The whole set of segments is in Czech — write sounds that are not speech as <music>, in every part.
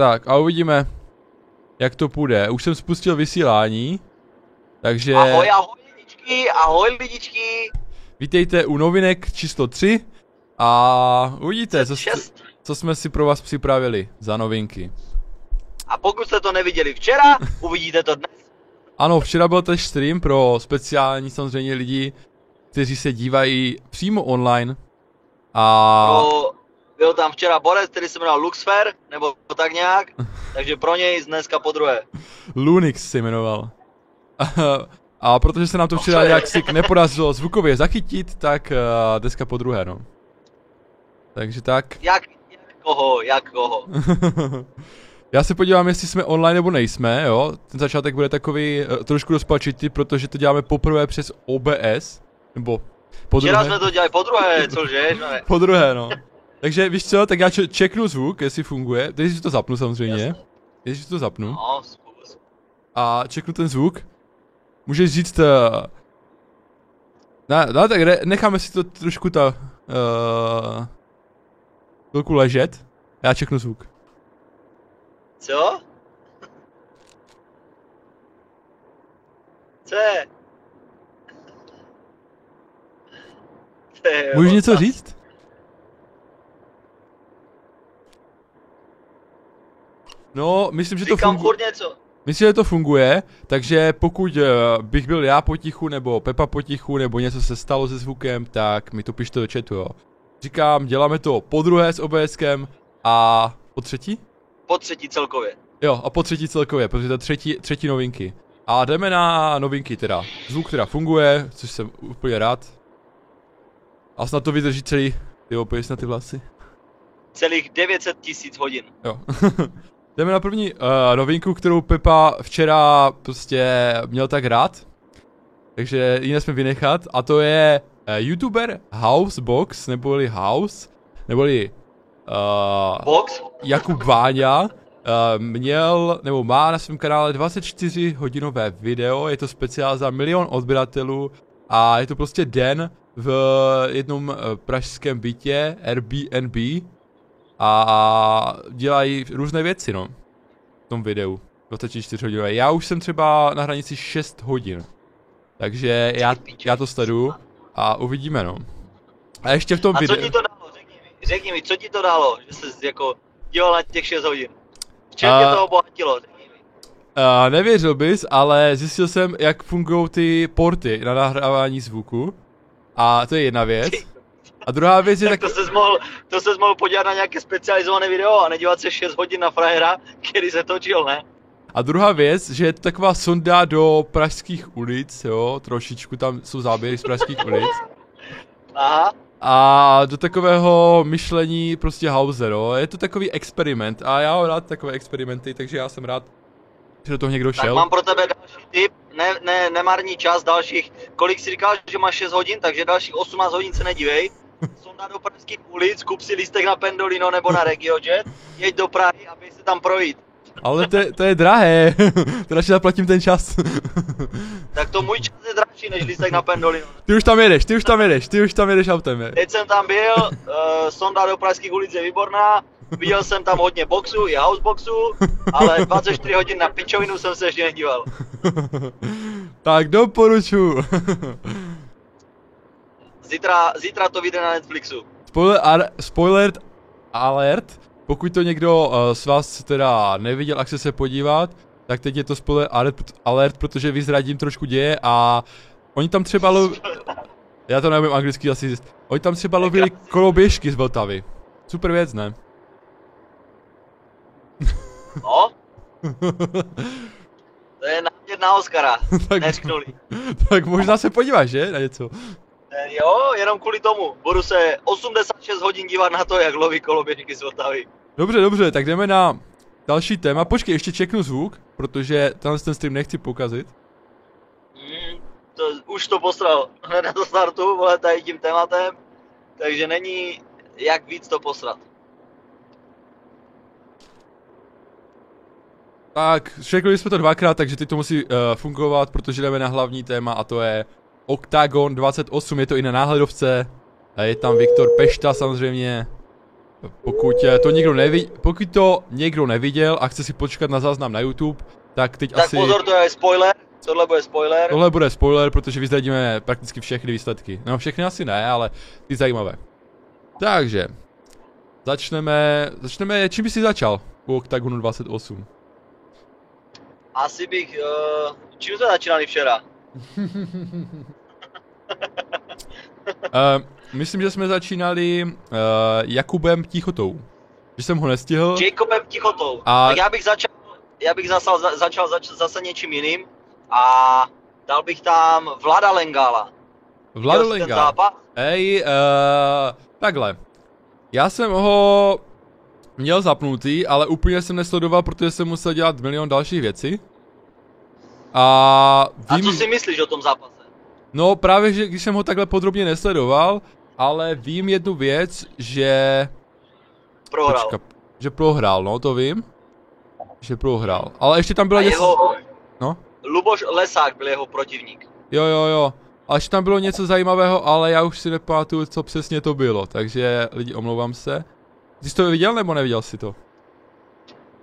Tak a uvidíme, jak to půjde. Už jsem spustil vysílání, takže... Ahoj, ahoj lidičky, ahoj lidičky. Vítejte u novinek číslo 3 a uvidíte, co, co jsme si pro vás připravili za novinky. A pokud jste to neviděli včera, <laughs> uvidíte to dnes. Ano, včera byl tež stream pro speciální samozřejmě lidi, kteří se dívají přímo online. A Pro, byl tam včera Borec, který se jmenoval Luxfer, nebo tak nějak, <laughs> takže pro něj dneska po druhé. Lunix se jmenoval. <laughs> A protože se nám to včera nějak si nepodařilo zvukově zachytit, tak uh, dneska po druhé, no. Takže tak. Jak, jak koho, jak koho. <laughs> Já se podívám, jestli jsme online nebo nejsme, jo. Ten začátek bude takový uh, trošku rozpačitý, protože to děláme poprvé přes OBS. Nebo po Včera jsme to dělali po druhé, cože? Po druhé, no. Takže víš co, tak já če- čeknu zvuk, jestli funguje. Teď si to zapnu samozřejmě. Jasně. Jestli si to zapnu. No. A čeknu ten zvuk. Můžeš říct... Uh... No, no tak re- necháme si to trošku ta... Uh... Chvilku ležet. Já čeknu zvuk. Co? Co je? Můžeš něco říct? No, myslím, že to Říkám funguje. furt něco. Myslím, že to funguje, takže pokud uh, bych byl já potichu, nebo Pepa potichu, nebo něco se stalo se zvukem, tak mi to pište do chatu, jo. Říkám, děláme to po druhé s OBSkem a po třetí? Po třetí celkově. Jo, a po třetí celkově, protože to je třetí, třetí novinky. A jdeme na novinky teda. Zvuk teda funguje, což jsem úplně rád. A snad to vydrží celý, jo, pojď na ty vlasy. Celých 900 tisíc hodin. Jo. <laughs> jdeme na první uh, novinku, kterou Pepa včera prostě měl tak rád. Takže ji nesmím vynechat. A to je uh, youtuber Housebox, neboli House, neboli uh, Box? Jakub Váňa uh, měl, nebo má na svém kanále 24 hodinové video, je to speciál za milion odběratelů a je to prostě den v jednom pražském bytě Airbnb a dělají různé věci, no, v tom videu, 24 hodinové. Já už jsem třeba na hranici 6 hodin, takže já, já to sleduju a uvidíme, no. A ještě v tom A co videu... ti to dalo? Řekni mi, řekni mi, co ti to dalo, že jsi jako díval na těch 6 hodin? V čem A- tě to obohatilo? Uh, nevěřil bys, ale zjistil jsem, jak fungují ty porty na nahrávání zvuku. A to je jedna věc. A druhá věc je Tak tak... to ses mohl, to ses mohl podívat na nějaké specializované video a nedívat se 6 hodin na frajera, který se točil, ne? A druhá věc, že je to taková sonda do pražských ulic, jo, trošičku tam jsou záběry z pražských ulic. <laughs> Aha. A do takového myšlení prostě Hauser, jo. Je to takový experiment a já mám rád takové experimenty, takže já jsem rád, že do toho někdo Tak šel. mám pro tebe další tip, ne, ne, nemarní čas dalších, kolik jsi říkal, že máš 6 hodin, takže dalších 18 hodin se nedívej. Sonda do pražských ulic, kup si lístek na Pendolino nebo na RegioJet, jeď do Prahy, aby se tam projít. Ale to, je- to je drahé, <laughs> to radši zaplatím ten čas. <laughs> Tak to můj čas je dražší než lístek na Pendolino. Ty už tam jedeš, ty už tam jedeš, ty už tam jedeš autem, je. Teď jsem tam byl, uh, sonda do pražských ulic je výborná, viděl jsem tam hodně boxu i houseboxu, ale 24 hodin na pičovinu jsem se ještě nedíval. <laughs> tak doporučuji. Zítra, zítra to vyjde na Netflixu. spoiler, ar, spoiler alert, pokud to někdo uh, z vás teda neviděl a chce se podívat, tak teď je to spoiler alert, alert protože vyzradím trošku děje a oni tam třeba lo... Já to nevím anglicky asi říct. Oni tam třeba lovili koloběžky z Vltavy. Super věc, ne? No? To je námět na Oscara, <laughs> Tak- neřknuli. tak možná se podíváš, že? Na něco. Eh, Jo, jenom kvůli tomu. Budu se 86 hodin dívat na to, jak loví koloběžky z Vltavy. Dobře, dobře, tak jdeme na další téma. Počkej, ještě čeknu zvuk, protože tenhle ten stream nechci pokazit. Mm, to, už to posral hned na startu, vole, tady tím tématem. Takže není jak víc to posrat. Tak, řekli jsme to dvakrát, takže teď to musí uh, fungovat, protože jdeme na hlavní téma a to je Octagon 28, je to i na náhledovce. A je tam Viktor Pešta samozřejmě. pokud eh, to někdo nevi, pokud to někdo neviděl a chce si počkat na záznam na YouTube, tak teď Tak asi... pozor, to je spoiler. Tohle bude spoiler. Tohle bude spoiler, protože vyzradíme prakticky všechny výsledky. No všechny asi ne, ale ty zajímavé. Takže, začneme, začneme, čím by si začal u Octagonu 28? Asi bych, uh, čím jsme začínali včera? <laughs> Uh, <laughs> myslím, že jsme začínali uh, Jakubem Tichotou. Že jsem ho nestihl. Jacobem Tichotou. A- Tak já bych začal, já bych zasal, za, začal zač, zase něčím jiným a dal bych tam Vlada Lengala. Vlado Viděl jsi ten Lenga. zápas? Ej, uh, takhle. Já jsem ho měl zapnutý, ale úplně jsem nesledoval, protože jsem musel dělat milion dalších věcí. A A vím, co si myslíš o tom zápase? No právě, že když jsem ho takhle podrobně nesledoval, ale vím jednu věc, že... Prohrál. Počka, že prohrál, no to vím. Že prohrál. Ale ještě tam bylo A něco... jeho, No? Luboš Lesák byl jeho protivník. Jo, jo, jo. A ještě tam bylo něco zajímavého, ale já už si nepamatuju, co přesně to bylo, takže lidi, omlouvám se. Ty jsi to viděl nebo neviděl si to?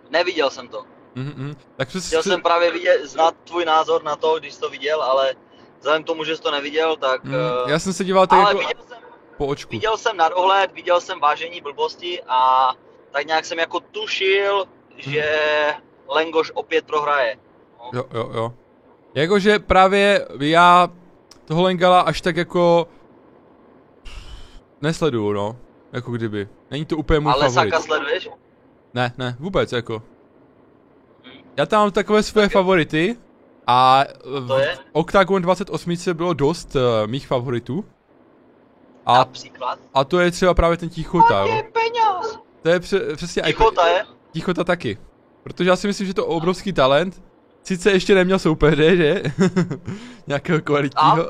Neviděl jsem to. Mhm, tak přes... Chtěl jsem právě vidět, znát tvůj názor na to, když jsi to viděl, ale vzhledem k tomu, že jsi to neviděl, tak... Mm, eh, já jsem se díval tak jako viděl jsem, po očku. viděl jsem na dohled, viděl jsem vážení blbosti a tak nějak jsem jako tušil, že Lengoš opět prohraje. No. Jo, jo, jo. Jakože právě já toho Lengala až tak jako nesleduju, no. Jako kdyby. Není to úplně můj Ale favorit. Lesaka sleduješ? Ne, ne, vůbec jako. Já tam mám takové svoje favority a v? Octagon 28 bylo dost uh, mých favoritů. A, Například. a to je třeba právě ten Tichota, jo. To je pře- přesně i- Tichota je? Tichota taky. Protože já si myslím, že to je obrovský talent. Sice ještě neměl soupeře, že? <laughs> Nějakého kvalitního.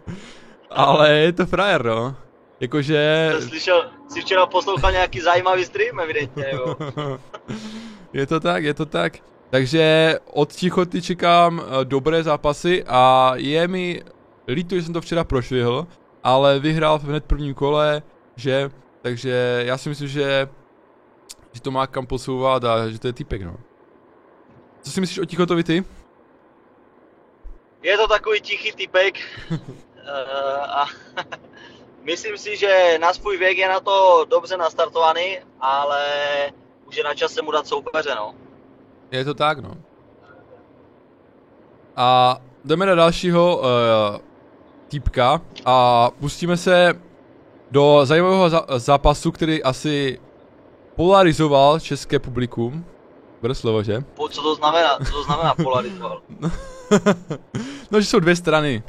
<laughs> Ale je to frajer, no. Jakože... Slyšel, jsi včera poslouchal nějaký zajímavý stream, evidentně, jo. <laughs> je to tak, je to tak. Takže od Tichoty čekám eh, dobré zápasy a je mi líto, že jsem to včera prošvihl, ale vyhrál v hned prvním kole, že? Takže já si myslím, že, že to má kam posouvat a že to je typek, no. Co si myslíš o Tichotovi ty? Je to takový tichý typek. <laughs> Eh, a <laughs> myslím si, že na svůj věk je na to dobře nastartovaný, ale už je na čase mu dát soupeře, no. Je to tak, no. A jdeme na dalšího uh, týpka a pustíme se do zajímavého za- zápasu, který asi polarizoval české publikum. Bude slovo, že? Po, co to znamená, co to znamená polarizoval? <laughs> no, že jsou dvě strany.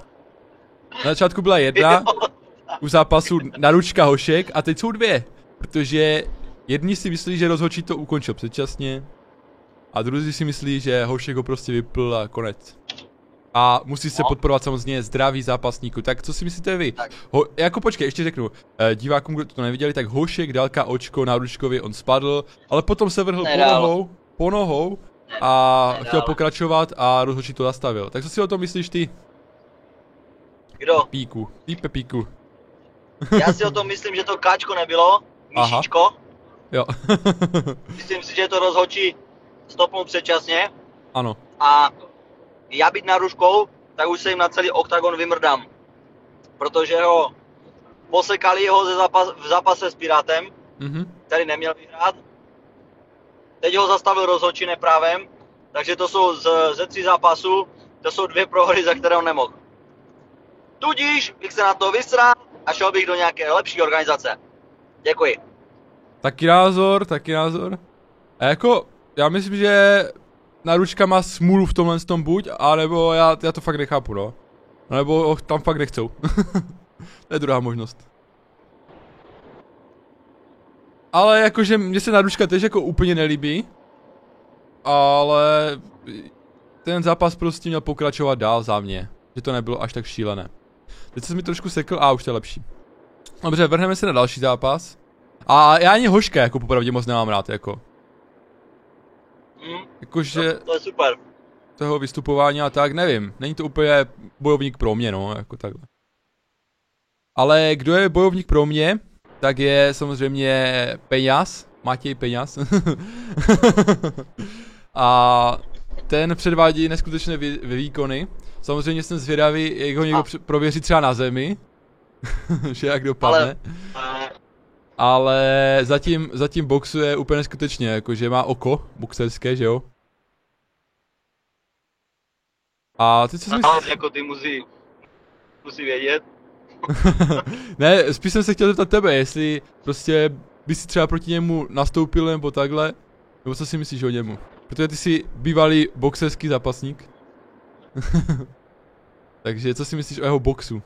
Na začátku byla jedna, <laughs> u zápasu Naručka Hošek a teď jsou dvě. Protože jedni si myslí, že rozhodčí to ukončil předčasně a druzí si myslí, že Hošek ho prostě vypl a konec. A musí se No. podporovat samozřejmě zdraví zápasníků. Tak co si myslíte vy? Tak. Ho, jako počkej, ještě řeknu. Eh, divákům, kdo to neviděli, tak Hošek dálka očko na Ručkovi, on spadl, ale potom se vrhl po nohou, po nohou a Nedal. chtěl pokračovat a rozhodčí to zastavil. Tak co si o tom myslíš ty, Kdo? Píku? Ty Pepíku. Já si o tom myslím, že to káčko nebylo, Aha. myšičko. Jo. <laughs> Myslím si, že to rozhodčí stopnul předčasně ano. a já být naruškou, tak už se jim na celý oktagon vymrdám. Protože ho posekali jeho ze zápas, v zápase s Pirátem, Mhm. který neměl vyhrát. Teď ho zastavil rozhodčí neprávem, takže to jsou z, ze tří zápasů, to jsou dvě prohry, za které on nemohl. Tudíž bych se na to vysral a šel bych do nějaké lepší organizace. Děkuji. Taky názor, taky názor. A jako, já myslím, že Naručka má smůlu v tomhle tom buď, anebo já, já to fakt nechápu, no. Nebo ho tam fakt nechcou. <laughs> to je druhá možnost. Ale jakože mně se Naručka tež jako úplně nelíbí. Ale ten zápas prostě měl pokračovat dál za mě. Že to nebylo až tak šílené. Teď se mi trošku sekl a už to je lepší. Dobře, vrhneme se na další zápas. A já ani Hoška jako popravdě moc nemám rád, jako. Hm, Jakože to, to je super. toho vystupování a tak, nevím. Není to úplně bojovník pro mě, no, jako takhle. Ale kdo je bojovník pro mě, tak je samozřejmě Peňaz, Matěj Peňaz. <laughs> a ten předvádí neskutečné vý, výkony. Samozřejmě jsem zvědavý, jak ho někdo a. prověří třeba na zemi, <laughs> že jak dopadne. Ale, ale zatím, zatím boxuje úplně neskutečně, jakože má oko boxerské, že jo? A ty co jsi myslíš? jako ty musí, musí vědět. <laughs> ne, spíš jsem se chtěl zeptat tebe, jestli prostě by si třeba proti němu nastoupil nebo takhle, nebo co si myslíš o němu? Protože ty jsi bývalý boxerský zápasník. <laughs> Takže co si myslíš o jeho boxu?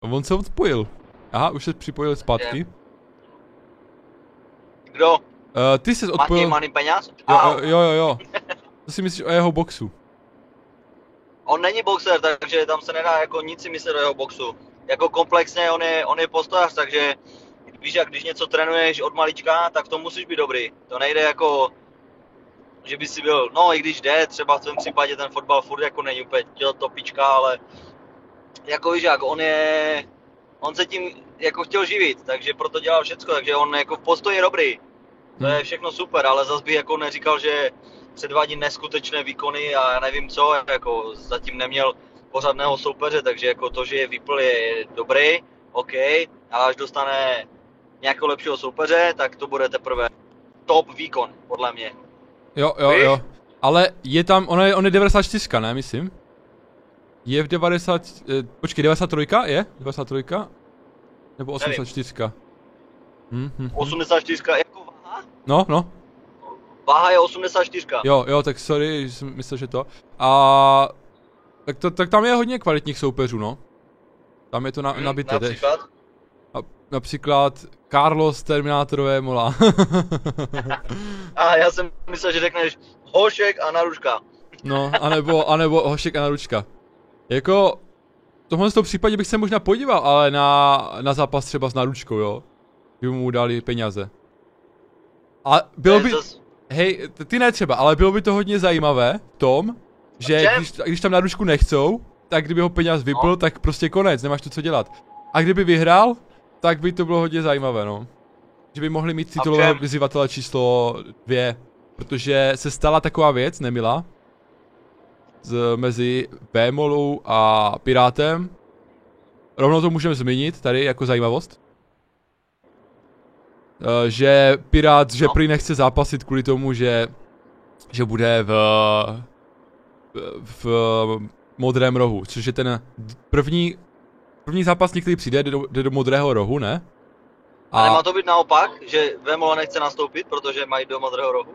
On se odpojil. Aha, už se připojil zpátky. Kdo? Uh, ty se odpojil. Matěj peněz? Jo, jo, jo, jo. Co si myslíš o jeho boxu? On není boxer, takže tam se nedá jako nic si myslet o jeho boxu. Jako komplexně on je, on je postojař, takže víš, jak když něco trénuješ od malička, tak to musíš být dobrý. To nejde jako, že by si byl, no i když jde, třeba v tom případě ten fotbal furt jako není úplně topička, ale jako víš, jak on je, on se tím jako chtěl živit, takže proto dělal všecko, takže on jako v postoji je dobrý. To je hmm. všechno super, ale zase bych jako neříkal, že předvádí neskutečné výkony a já nevím co, jako zatím neměl pořádného soupeře, takže jako to, že je vypl je dobrý, OK, ale až dostane nějakého lepšího soupeře, tak to bude teprve top výkon, podle mě. Jo, jo, Víš? jo. Ale je tam, on je, on je 94, ne, myslím? Je v 90, eh, počkej, 93 je? 93? Nebo 84? Hm, hm, hm. 84 jako váha? No, no. Váha je 84. Jo, jo, tak sorry, jsem myslel, že to. A tak, to, tak tam je hodně kvalitních soupeřů, no. Tam je to na, hmm, nabité. Například? A, například Carlos Terminátorové mola. <laughs> a já jsem myslel, že řekneš Hošek a Naruška. no, anebo, anebo Hošek a Naruška. Jako, v tomhle toho případě bych se možná podíval, ale na, na zápas třeba s Naručkou, jo. Kdyby mu dali peníze. A bylo by... Hej, ty ne třeba, ale bylo by to hodně zajímavé v tom, že když, když tam Naručku nechcou, tak kdyby ho peněz vypl, no. tak prostě konec, nemáš to co dělat. A kdyby vyhrál, tak by to bylo hodně zajímavé, no. Že by mohli mít titulového vyzývatele číslo dvě, protože se stala taková věc, nemila, z, mezi Vémolou a Pirátem. Rovnou to můžeme zmínit tady jako zajímavost. Uh, že Pirát, že no. prý nechce zápasit kvůli tomu, že, že bude v, v, v modrém rohu, což je ten první, první zápasník, který přijde, jde do, jde do modrého rohu, ne? A... Ale má to být naopak, že Vémola nechce nastoupit, protože mají do modrého rohu?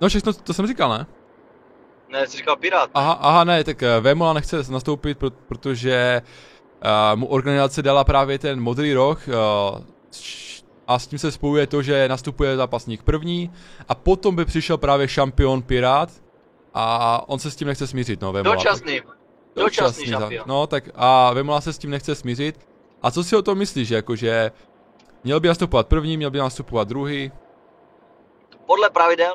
No všechno, to jsem říkal, ne? Ne, jsi říkal Pirát. Aha, aha, ne, tak eh, Vémola nechce nastoupit, protože uh, mu organizace dala právě ten modrý roh uh, a s tím se spojuje to, že nastupuje zápasník první a potom by přišel právě šampion Pirát a on se s tím nechce smířit, no, Vémola. Dočasný. Dočasný, Dočasný šampion. No, tak a Vémola se s tím nechce smířit. A co si o tom myslíš, jakože měl by nastupovat první, měl by nastupovat druhý? Podle pravidel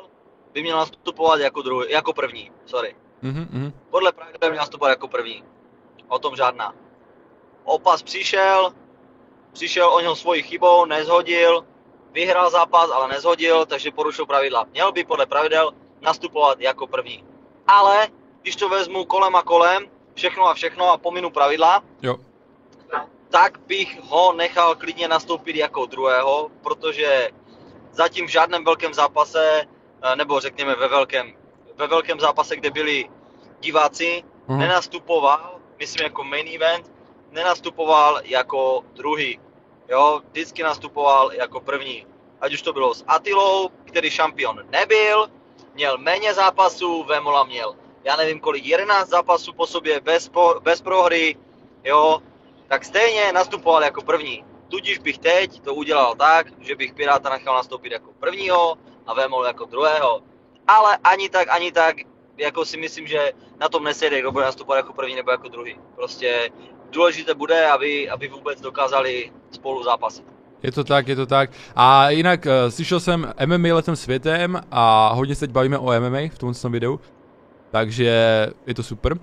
by měl nastupovat jako, druhý, jako první, sorry. Mm-hmm. Podle pravidel by měl nastupovat jako první. O tom žádná. Opas přišel, přišel o něho svojí chybou, nezhodil, vyhrál zápas, ale nezhodil, takže porušil pravidla. Měl by podle pravidel nastupovat jako první. Ale když to vezmu kolem a kolem, všechno a všechno a pominu pravidla, jo. tak bych ho nechal klidně nastoupit jako druhého, protože zatím v žádném velkém zápase nebo řekněme ve velkém, ve velkém zápase, kde byli diváci, uh-huh. nenastupoval, myslím jako main event, nenastupoval jako druhý. Jo, vždycky nastupoval jako první. Ať už to bylo s Atilou, který šampion nebyl, měl méně zápasů, Vemola měl, já nevím kolik, 11 zápasů po sobě bez, po, bez prohry, jo, tak stejně nastupoval jako první. Tudíž bych teď to udělal tak, že bych Piráta nechal nastoupit jako prvního, a Vémol jako druhého. Ale ani tak, ani tak, jako si myslím, že na tom nesejde, kdo bude nastupovat jako první nebo jako druhý. Prostě důležité bude, aby, aby vůbec dokázali spolu zápasit. Je to tak, je to tak. A jinak uh, slyšel jsem MMA letem světem a hodně se teď bavíme o MMA v tomto videu. Takže je to super.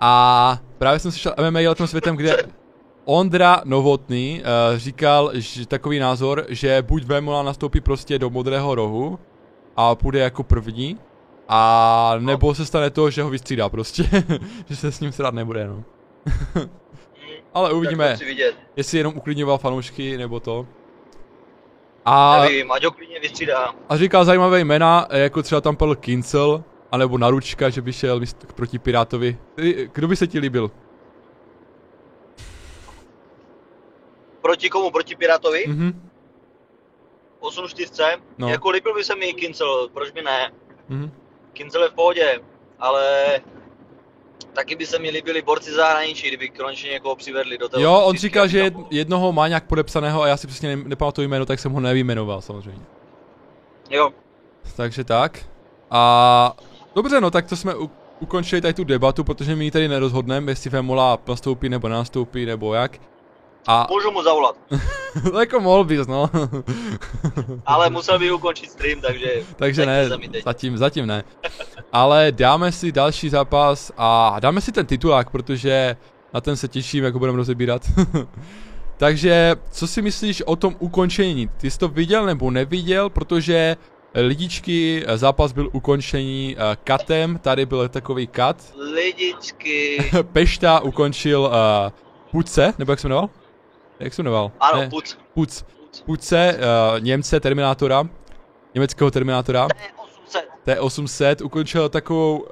A právě jsem slyšel MMA letem světem, kde... <laughs> Ondra Novotný uh, říkal že takový názor, že buď Vémola nastoupí prostě do modrého rohu a půjde jako první, a nebo se stane to, že ho vystřídá prostě, <laughs> že se s ním srát nebude, no. <laughs> Ale uvidíme, jestli jenom uklidňoval fanoušky, nebo to. A, Nevím, ať ho klidně vystřídá. A říkal zajímavé jména, jako třeba tam padl Kincel, anebo Naručka, že by šel proti Pirátovi. Kdo by se ti líbil? Proti komu? Proti Pirátovi? Mhm. 8-4, no. jako líbil by se mi Kincel, proč by ne? Mhm. Kincel je v pohodě, ale taky by se mi líbili borci zahraničí, kdyby konečně někoho přivedli do toho. Jo, on říkal, že jednoho má nějak podepsaného a já si přesně nepamatuju jméno, tak jsem ho nevyjmenoval samozřejmě. Jo. Takže tak. A dobře, no tak to jsme u, ukončili tady tu debatu, protože my ji tady nerozhodneme, jestli Femola nastoupí nebo nastoupí nebo jak. A... Můžu mu zavolat. <laughs> to jako mohl bys, no. <laughs> Ale musel by ukončit stream, takže... takže ne, zatím, zatím ne. Ale dáme si další zápas a dáme si ten titulák, protože na ten se těším, jak ho budeme rozebírat. <laughs> takže, co si myslíš o tom ukončení? Ty jsi to viděl nebo neviděl, protože lidičky, zápas byl ukončený uh, katem, tady byl takový kat. Lidičky. Pešta ukončil uh, Puce, nebo jak se jmenoval? Jak se jmenoval? Ano, ne, Puc. Puc. Puce, uh, Němce, Terminátora, německého Terminátora. T800 ukončil takovou uh,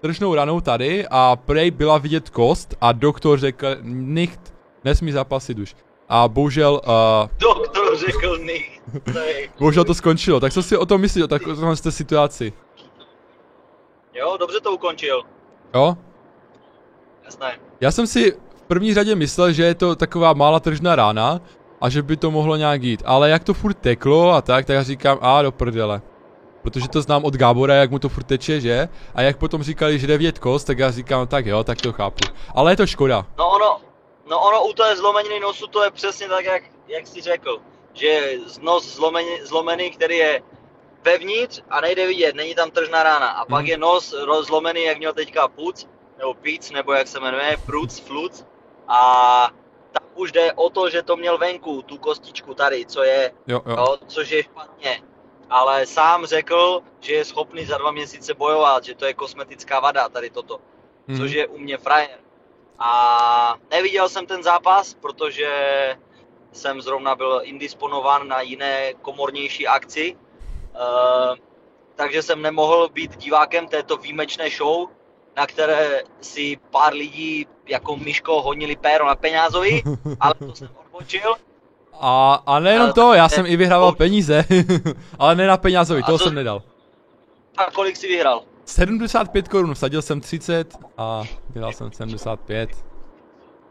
tržnou ranou tady a prej byla vidět kost a doktor řekl, nicht, nesmí zapasit už. A bohužel... Uh, doktor řekl nicht. <laughs> bohužel to skončilo, tak co si o tom myslíš, o takové situaci? Jo, dobře to ukončil. Jo? Jasné. Já jsem si první řadě myslel, že je to taková mála tržná rána a že by to mohlo nějak jít. Ale jak to furt teklo a tak, tak já říkám, a do prdele. Protože to znám od Gábora, jak mu to furt teče, že? A jak potom říkali, že 9 kost, tak já říkám, tak jo, tak to chápu. Ale je to škoda. No ono, no ono u té zlomeniny nosu to je přesně tak, jak, jak jsi řekl. Že nos zlomený, zlomený, který je vevnitř a nejde vidět, není tam tržná rána. A pak hmm. je nos rozlomený, jak měl teďka puc, nebo píc, nebo jak se jmenuje, pruc, fluc a tam už jde o to, že to měl venku, tu kostičku tady, co je, jo, jo. Jo, což je špatně. Ale sám řekl, že je schopný za dva měsíce bojovat, že to je kosmetická vada tady toto, hmm. což je u mě frajer. A neviděl jsem ten zápas, protože jsem zrovna byl indisponován na jiné komornější akci, uh, takže jsem nemohl být divákem této výjimečné show, na které si pár lidí jako Myško honili péro na peňázovi, <laughs> ale to jsem odbočil. A, a nejenom to, já jsem i vyhrával peníze, <laughs> ale ne na peňázovi, toho jsem nedal. A kolik jsi vyhrál? 75 korun, vsadil jsem 30 a vyhrál jsem 75.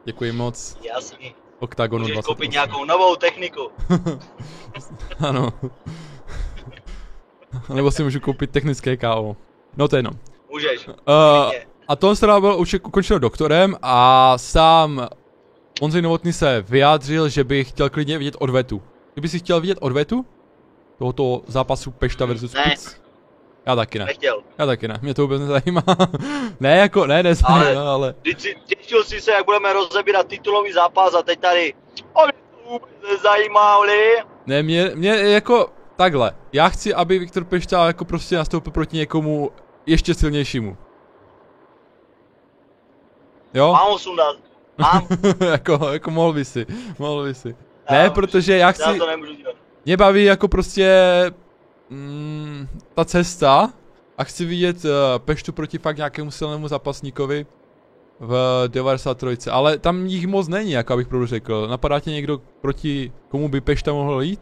Děkuji moc. Jasný. Octagonu Můžeš 28. koupit nějakou novou techniku. <laughs> ano. Nebo si můžu koupit technické KO. No to je jenom. Můžeš. Uh, a to se byl už ukončeno doktorem a sám Ondřej Novotný se vyjádřil, že by chtěl klidně vidět odvetu. Kdyby si chtěl vidět odvetu tohoto zápasu Pešta versus ne. Pic? Já taky ne. Nechtěl. Já taky ne, mě to vůbec nezajímá. <laughs> ne, jako, ne, nezajímá, ale, ale... Těšil si se, jak budeme rozebírat titulový zápas a teď tady... O, mě to vůbec nezajímá, oli. Ne, mě, mě jako, takhle. Já chci, aby Viktor Pešta jako prostě nastoupil proti někomu ještě silnějšímu. Jo? Mám ho sundat. Mám. jako, jako mohl by si, mohl by si. Já, ne, protože já chci... Já to nemůžu dělat. Mě baví jako prostě... Mm, ta cesta a chci vidět uh, Peštu proti fakt nějakému silnému zápasníkovi v 93, ale tam jich moc není, jako abych pravdu řekl. Napadá tě někdo, proti komu by Pešta mohl jít?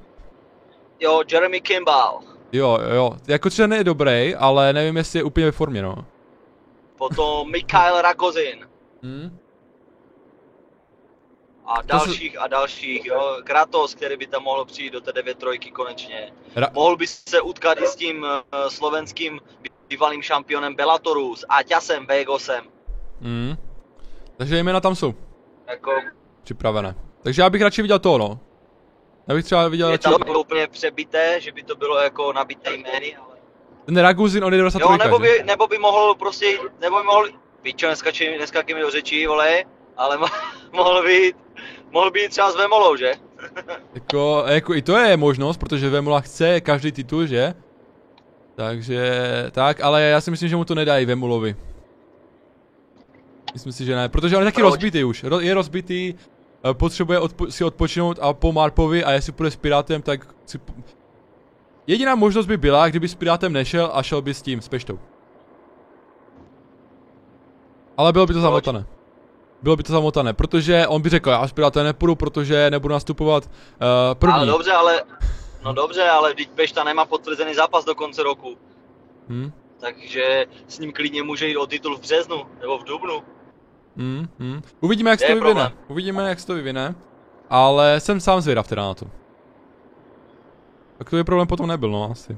Jo, Jeremy Kimball. Jo, jo, jako třeba je dobrý, ale nevím, jestli je úplně ve formě, no. Potom Mikhail Ragozin. Hmm? A dalších a dalších, jo. Kratos, který by tam mohl přijít do té 9 trojky konečně. Ra- mohl by se utkat i s tím uh, slovenským bývalým šampionem Bellatoru, s Aťasem Vegosem. Hmm. Takže jména tam jsou. Jako... Připravené. Takže já bych radši viděl to, no. Já bych třeba viděl... Je to bylo úplně přebité, že by to bylo jako nabité jmény, ale... Ten Raguzin, on je 23, Jo, nebo by, nebo by mohl prostě, nebo by mohl... Pičo, dneska mi do řečí, vole. ale mo- <laughs> mohl být, mohl být třeba s Vemolou, že? <laughs> Jako, jako i to je možnost, protože Vemola chce každý titul, že? Takže, tak, ale já si myslím, že mu to nedají Vemulovi. Myslím si, že ne, protože on je taky Proč? rozbitý už, Ro- je rozbitý, eh, potřebuje odpo- si odpočinout a po Marpovi a jestli půjde s Pirátem, tak si... Jediná možnost by byla, kdyby s Pirátem nešel a šel by s tím, s Peštou. Ale bylo by to zamotané. Bylo by to zamotané, protože on by řekl, já s Pirátem nepůjdu, protože nebudu nastupovat uh, první. Ale dobře, ale, no dobře, ale teď Pešta nemá potvrzený zápas do konce roku. Hm? Takže s ním klidně může jít o titul v březnu nebo v dubnu. Hmm, hmm. Uvidíme, jak se to vyvine. problém. Uvidíme, jak se to vyvine. Ale jsem sám zvědav teda na to. Tak to je problém potom nebyl, no asi.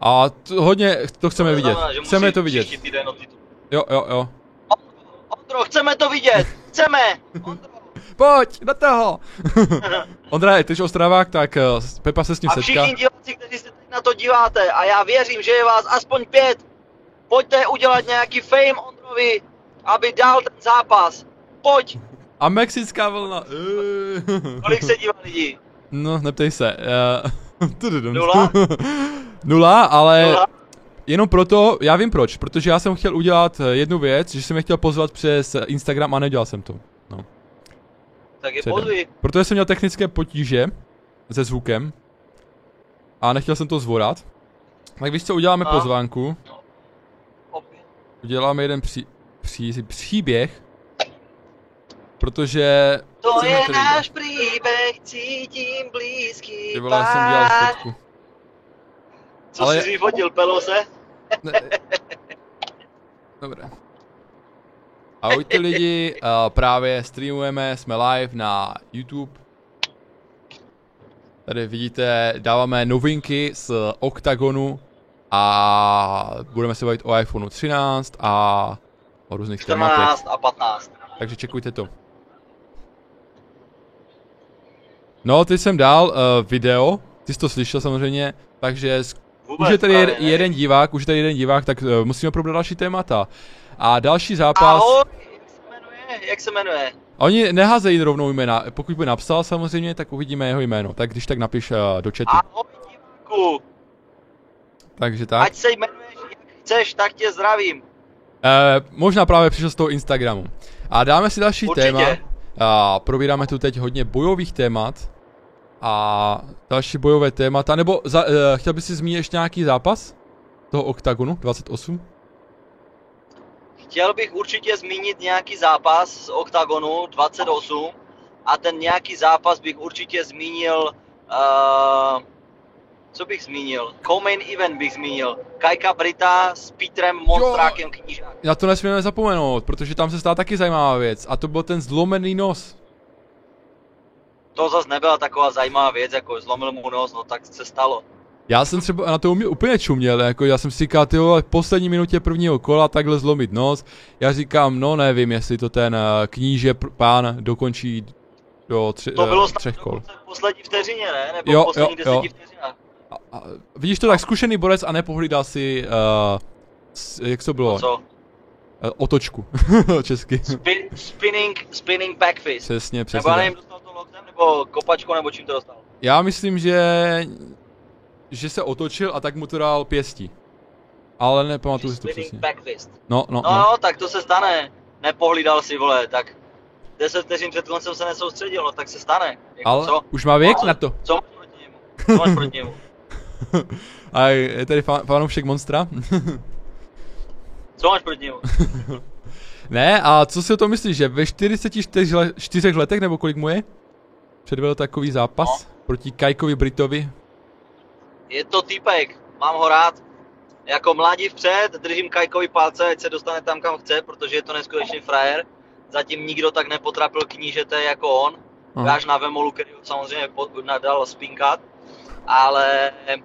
A to, hodně to chceme To vidět. znamená, že Chceme to vidět. týden o titul. Jo, jo, jo. Ondro, chceme to vidět! Chceme! Ondro. <laughs> Pojď, do toho! <laughs> Ondra, ty jsi ostravák, tak eh, Pepa se s ním A setká. všichni diváci, kteří se teď na to díváte, a já věřím, že je vás aspoň pět, pojďte udělat nějaký fame Ondrovi, aby dal ten zápas. Pojď! A mexická vlna. <laughs> Kolik se dívá lidí? No, neptej se. Uh. Nula? Nula, ale Nula? Jenom proto, já vím proč, protože já jsem chtěl udělat eh, jednu věc, že jsem je chtěl pozvat přes eh, Instagram a nedělal jsem to. No. Tak je pozvi. Protože jsem měl technické potíže se zvukem a nechtěl jsem to zvorat. Tak víš co, uděláme A? pozvánku, uděláme jeden pří, pří, příběh, protože... To je náš příběh, cítím blízký Ty vole, já jsem dělal fotku. Co Ale- jsi vyfotil, Pelose? Ne. Dobré. Ahojte lidi, uh, právě streamujeme, jsme live na YouTube. Tady vidíte, dáváme novinky z Octagonu a budeme se bavit o iPhoneu 13 a o různých tématech. 14 a 15. Takže čekujte to. No, teď jsem dal uh, video, ty jsi to slyšel samozřejmě, takže Vůbec už je tady jed, jeden divák, už je tady jeden divák, tak uh, musíme probrat další témata. A další zápas, Ahoj, jak se jmenuje? Jak se jmenuje? oni neházejí rovnou jména, pokud by napsal samozřejmě, tak uvidíme jeho jméno, tak když tak napiš uh, do chatu. Ahoj, diváku. Takže tak. Ať se jmenuješ jak chceš, tak tě zdravím. Eh, možná právě přišel z toho Instagramu. A dáme si další Určitě. téma. A probíráme tu teď hodně bojových témat. A další bojové témata. Nebo za, uh, chtěl bys si zmínit ještě nějaký zápas? Toho OKTAGONu 28? Chtěl bych určitě zmínit nějaký zápas z OKTAGONu 28 a ten nějaký zápas bych určitě zmínil, uh, co bych zmínil? Co-main event bych zmínil. Kajka Brita s Petrem Monstrákem Knížák. Na to nesmíme zapomenout, protože tam se stala taky zajímavá věc. A to byl ten zlomený nos. To zase nebyla taková zajímavá věc, jako zlomil mu nos, no tak se stalo. Já jsem třeba na to umě- úplně čuměl, jako já jsem si říkal, ty v poslední minutě prvního kola takhle zlomit nos. Já říkám, no nevím, jestli to ten uh, kníže pán dokončí do tři, To eh, bylo snad třech kol. v poslední vteřině, ne? Nebo Jo, v poslední jo, jo. deseti vteřinách. A, a, vidíš to tak, zkušený borec a nepohlídal si, uh, s, jak to bylo, Co? uh, otočku, <laughs> česky. Spin, spinning, spinning backfist. Přesně, Nebo přesně. tak. nevím, nebo kopačkou, nebo čím to dostal. Já myslím, že, že se otočil a tak mu to dal pěstí. Ale nepamatuju si to přesně. No, no, No, no. no, tak to se stane. Nepohlídal si, vole, tak 10 vteřin před koncem se nesoustředil, no tak se stane. Jako Ale co? už má věk Co? na to. Co máš proti němu? Co máš proti němu? <laughs> A je tady fa- fanoušek Monstra? <laughs> Co máš proti němu? <laughs> ne, a co si o tom myslíš, že ve 44 le- čtyřech letech, nebo kolik mu je? Předvedl takový zápas No. proti Kajkovi Britovi. Je to týpek, mám ho rád. Jako mladí vpřed, držím Kajkovi palce, ať se dostane tam, kam chce, protože je to neskutečný frajer. Zatím nikdo tak nepotrapil knížete jako on. Až na Vemolu, který ho samozřejmě nadal spinkat. Ale e,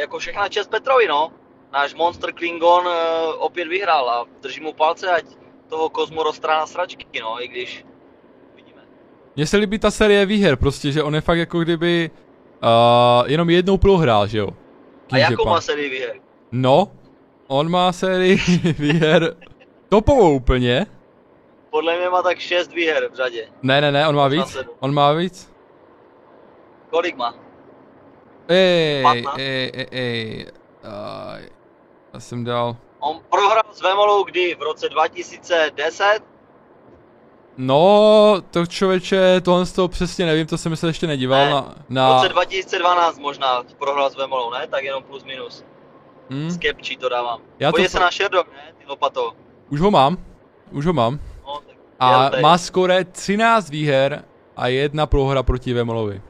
jako všechna čest Petrovi, no. Náš Monster Klingon e, opět vyhrál a držím mu palce, ať toho Kozmu roztrá na sračky, no, i když. Mně se líbí ta série výher, prostě, že on je fakt jako kdyby uh, jenom jednou prohrál, že jo? A jakou má sérii výher? No, on má sérii <laughs> výher topovou úplně. podle mě má tak 6 výher v řadě. Ne, ne, ne, on má víc. On má víc. Kolik má? Ej, Patnáct? ej, ej, ej. Aj, já jsem dal. On prohrál s Vemolou kdy? V roce 2010? No, to člověče, tohle z toho přesně nevím, to jsem se ještě nedíval Ne, na, V na roce 2012 možná prohrál s Vemolou, ne? Tak jenom plus minus. hm, Z Kepčí to dávám. Já to Podívej fa- se na Sherdog, ne? Ty lopato. už ho mám, už ho mám. No, tak A má skore 13 výher a jedna prohra proti Vemolovi.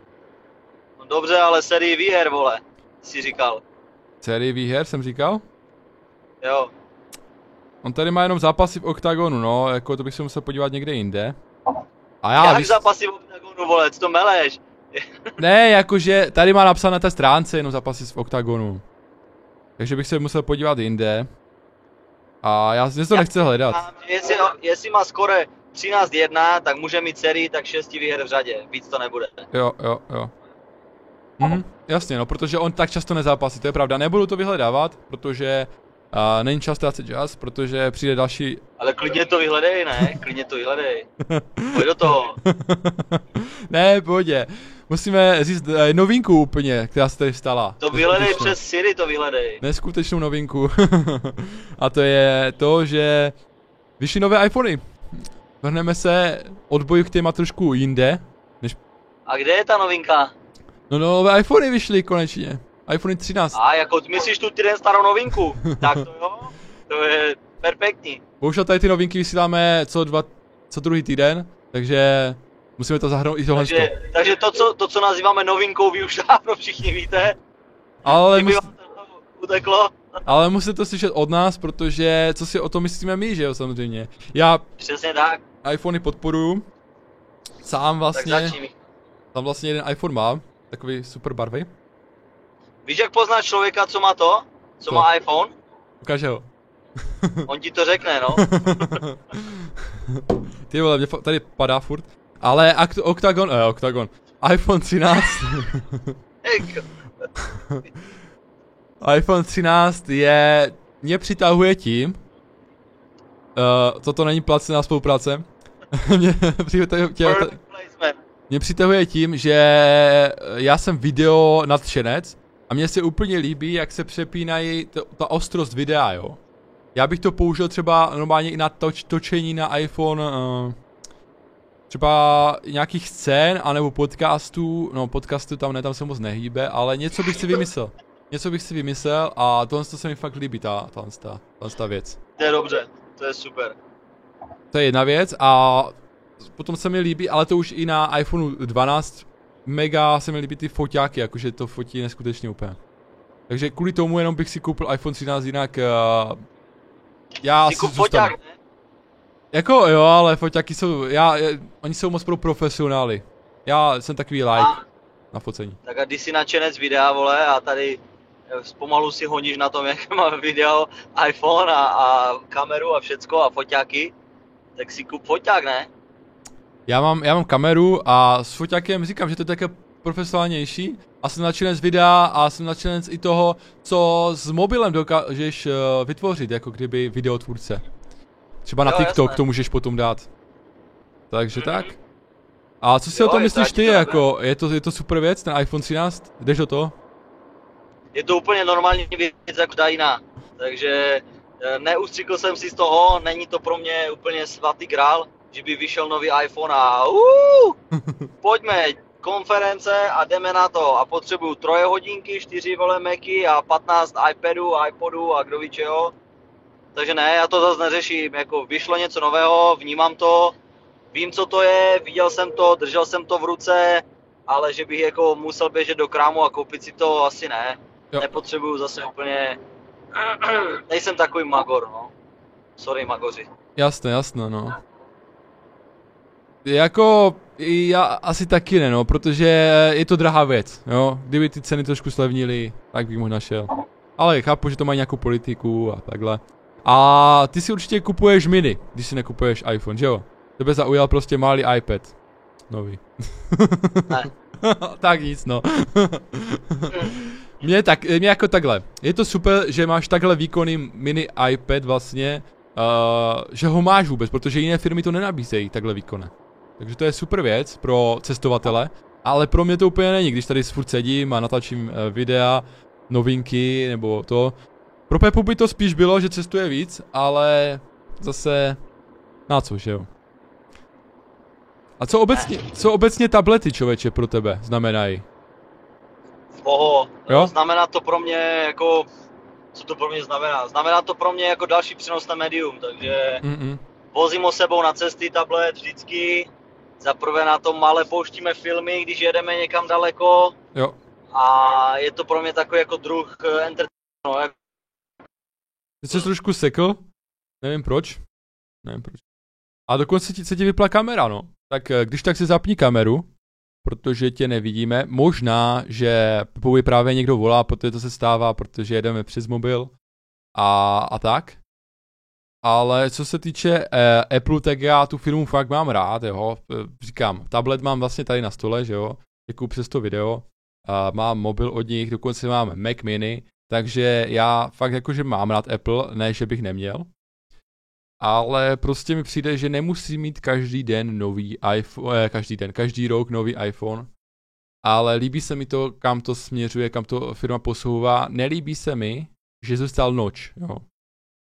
No, dobře, ale sérii výher, vole. Si říkal. Sérii výher jsem říkal? Jo. On tady má jenom zápasy v OKTAGONu, no, jako to bych se musel podívat někde jinde. A já, Jak víš, zápasy v OKTAGONu, vole, co to meleš? <laughs> ne, jakože tady má napsané na té stránce jenom zápasy v OKTAGONu. Takže bych se musel podívat jinde. A já si to Já- nechci hledat. A jestli, jestli má skore 13-1, tak může mít sérii tak 6 výher v řadě. Víc to nebude. Jo, jo, jo. Mhm, jasně, no, protože on tak často nezápasí, to je pravda. Nebudu to vyhledávat, protože uh, není čas ztrácet čas, protože přijde další... Ale klidně to vyhledej, ne? Klidně to vyhledej. Pojď do toho. <laughs> ne, pohodě. Musíme říct uh, novinku úplně, která se tady stala. To vyhledej přes Siri, to vyhledej. Neskutečnou novinku. <laughs> A to je to, že vyšly nové iPhony. Vrhneme se odboju k téma trošku jinde. A kde je ta novinka? No nové iPhony vyšly konečně. iPhone 13. A jako myslíš tu týden starou novinku? <laughs> Tak to jo, to je perfektní. Bohužel tady ty novinky vysíláme co dva, co druhý týden, takže musíme to zahrnout i tohle. Takže, takže to, co, to, co nazýváme novinkou, vy už dávno všichni víte. Ale, Kdyby mus, vám to uteklo. ale musíte to slyšet od nás, protože co si o tom myslíme my, že jo, samozřejmě. Já Přesně tak, iPhony podporuju. Sám tak vlastně, začni. tam vlastně jeden iPhone mám, takový super barvy. Víš, jak poznáš člověka, co má to? Co Co? má iPhone? Ukáže ho. <laughs> On ti to řekne, no. <laughs> Ty vole, mě tady padá furt. Ale akt- Octagon, eh, Octagon. iPhone 13. Hej, <laughs> iPhone 13 je, mě přitahuje tím, uh, toto není placená spolupráce, mě, přitahuje, tě, mě přitahuje tím, že já jsem video nadšenec a mně se úplně líbí, jak se přepínají to, ta ostrost videa, jo. Já bych to použil třeba normálně i na toč, točení na iPhone, uh, třeba nějakých scén, anebo podcastů, no podcastu tam ne, tam se moc nehýbe, ale něco bych si vymyslel. Něco bych si vymyslel a tohle to se mi fakt líbí, ta, ta, ta, ta, ta věc. To je dobře, to je super. To je jedna věc a potom se mi líbí, ale to už i na iPhoneu 12 mega se mi líbí ty foťáky, jakože to fotí neskutečně úplně. Takže kvůli tomu jenom bych si koupil iPhone 13, jinak uh, já si kup zůstanu. foťák, ne? Jako jo, ale foťáky jsou, já, je, oni jsou moc pro profesionály. Já jsem takový like A, na focení. tak a když jsi nadšenec videa, vole, a tady eh, zpomalu si honíš na tom, <laughs> jak má video, iPhone a, a kameru a všecko a foťáky, tak si kup foťák, ne? Já mám, já mám kameru a s foťákem říkám, že to je také profesionálnější a jsem nadšenec videa a jsem nadšenec i toho, co s mobilem dokážeš uh, vytvořit, jako kdyby videotvůrce. Třeba na Jo, TikTok jasné. to můžeš potom dát. Takže tak. A co si Jo, o tom myslíš ty, to jako, je to, je to super věc, ten iPhone 13? Jdeš do toho? Je to úplně normální věc jako ta jiná. Takže eh, neustřikl jsem si z toho, není to pro mě úplně svatý král, že by vyšel nový iPhone a uh, <laughs> pojďme, konference a jdeme na to. A potřebuju troje hodinky, čtyři vole Macy a 15 iPadů, iPodů a kdo ví čeho. Takže ne, já to zase neřeším, jako vyšlo něco nového, vnímám to, vím, co to je, viděl jsem to, držel jsem to v ruce, ale že bych jako musel běžet do krámu a koupit si to, asi ne. Jo. Nepotřebuju zase úplně, nejsem takový magor, no. Sorry, magoři. Jasné, jasné, no. Jako, já asi taky ne, no, protože je to drahá věc, jo. Kdyby ty ceny trošku slevnily, tak bych možná šel. Ale chápu, že to má nějakou politiku a takhle. A ty si určitě kupuješ mini, když si nekupuješ iPhone, že jo? Tebe zaujal prostě malý iPad. Nový. Ne. <laughs> tak nic, no. <laughs> Mně tak, mě jako takhle. Je to super, že máš takhle výkonný mini iPad vlastně, že ho máš vůbec, protože jiné firmy to nenabízejí takhle výkonné. Takže to je super věc pro cestovatele, ale pro mě to úplně není, když tady furt sedím a natáčím uh, videa, novinky nebo to. Pro Pepu by to spíš bylo, že cestuje víc, ale zase na co, že jo. A co obecně, co obecně tablety, člověče, pro tebe znamenají? Oho, jo? znamená to pro mě jako, co to pro mě znamená? Znamená to pro mě jako další přenosné médium, takže Mm-mm. vozím o sebou na cesty tablet vždycky, zaprvé na tom malé pouštíme filmy, když jedeme někam daleko. Jo. A je to pro mě takový jako druh eh, entertainment. No, Ty jsi trošku sekl, nevím proč. Nevím proč. A dokonce ti, se ti vypla kamera, no. Tak eh, když tak si zapni kameru, protože tě nevidíme. Možná, že Pepovi právě někdo volá, protože to se stává, protože jedeme přes mobil a, a tak. Ale co se týče eh, Apple, tak já tu firmu fakt mám rád, jo. Eh, říkám, tablet mám vlastně tady na stole, že jo. Děkuji přes to video. A mám mobil od nich, dokonce mám Mac mini, takže já fakt jakože mám rád Apple, ne, že bych neměl ale prostě mi přijde, že nemusí mít každý den nový iPhone, eh, každý den, každý rok nový iPhone, ale líbí se mi to, kam to směřuje, kam to firma posouvá. Nelíbí se mi, že zůstal noč, jo.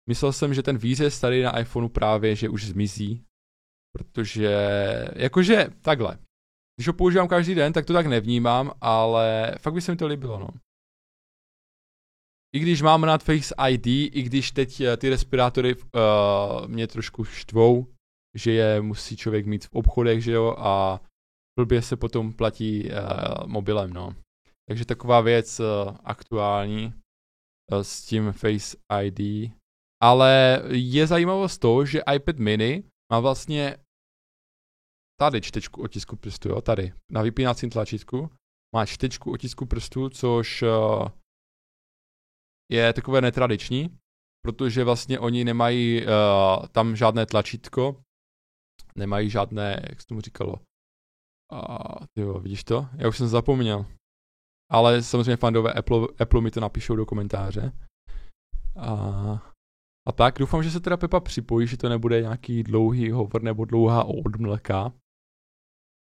Myslel jsem, že ten výřez tady na iPhoneu právě, že už zmizí, protože, jakože, takhle. Když ho používám každý den, tak to tak nevnímám, ale fakt by se mi to líbilo, no. I když mám rád Face ID, i když teď eh, ty respirátory uh, mě trošku štvou, že je musí člověk mít v obchodech, že jo, a blbě se potom platí uh, mobilem, no. Takže taková věc uh, aktuální uh, s tím Face ID. Ale je zajímavost to, že iPad mini má vlastně tady čtečku otisku prstu, jo, tady, na vypínacím tlačítku, má čtečku otisku prstu, což uh, je takové netradiční, protože vlastně oni nemají uh, tam žádné tlačítko, nemají žádné, jak se tomu říkalo, uh, tyjo, vidíš to? Já už jsem zapomněl. Ale samozřejmě fandové Apple, Apple mi to napíšou do komentáře. A, a tak, doufám, že se teda Pepa připojí, že to nebude nějaký dlouhý hovor nebo dlouhá odmlka,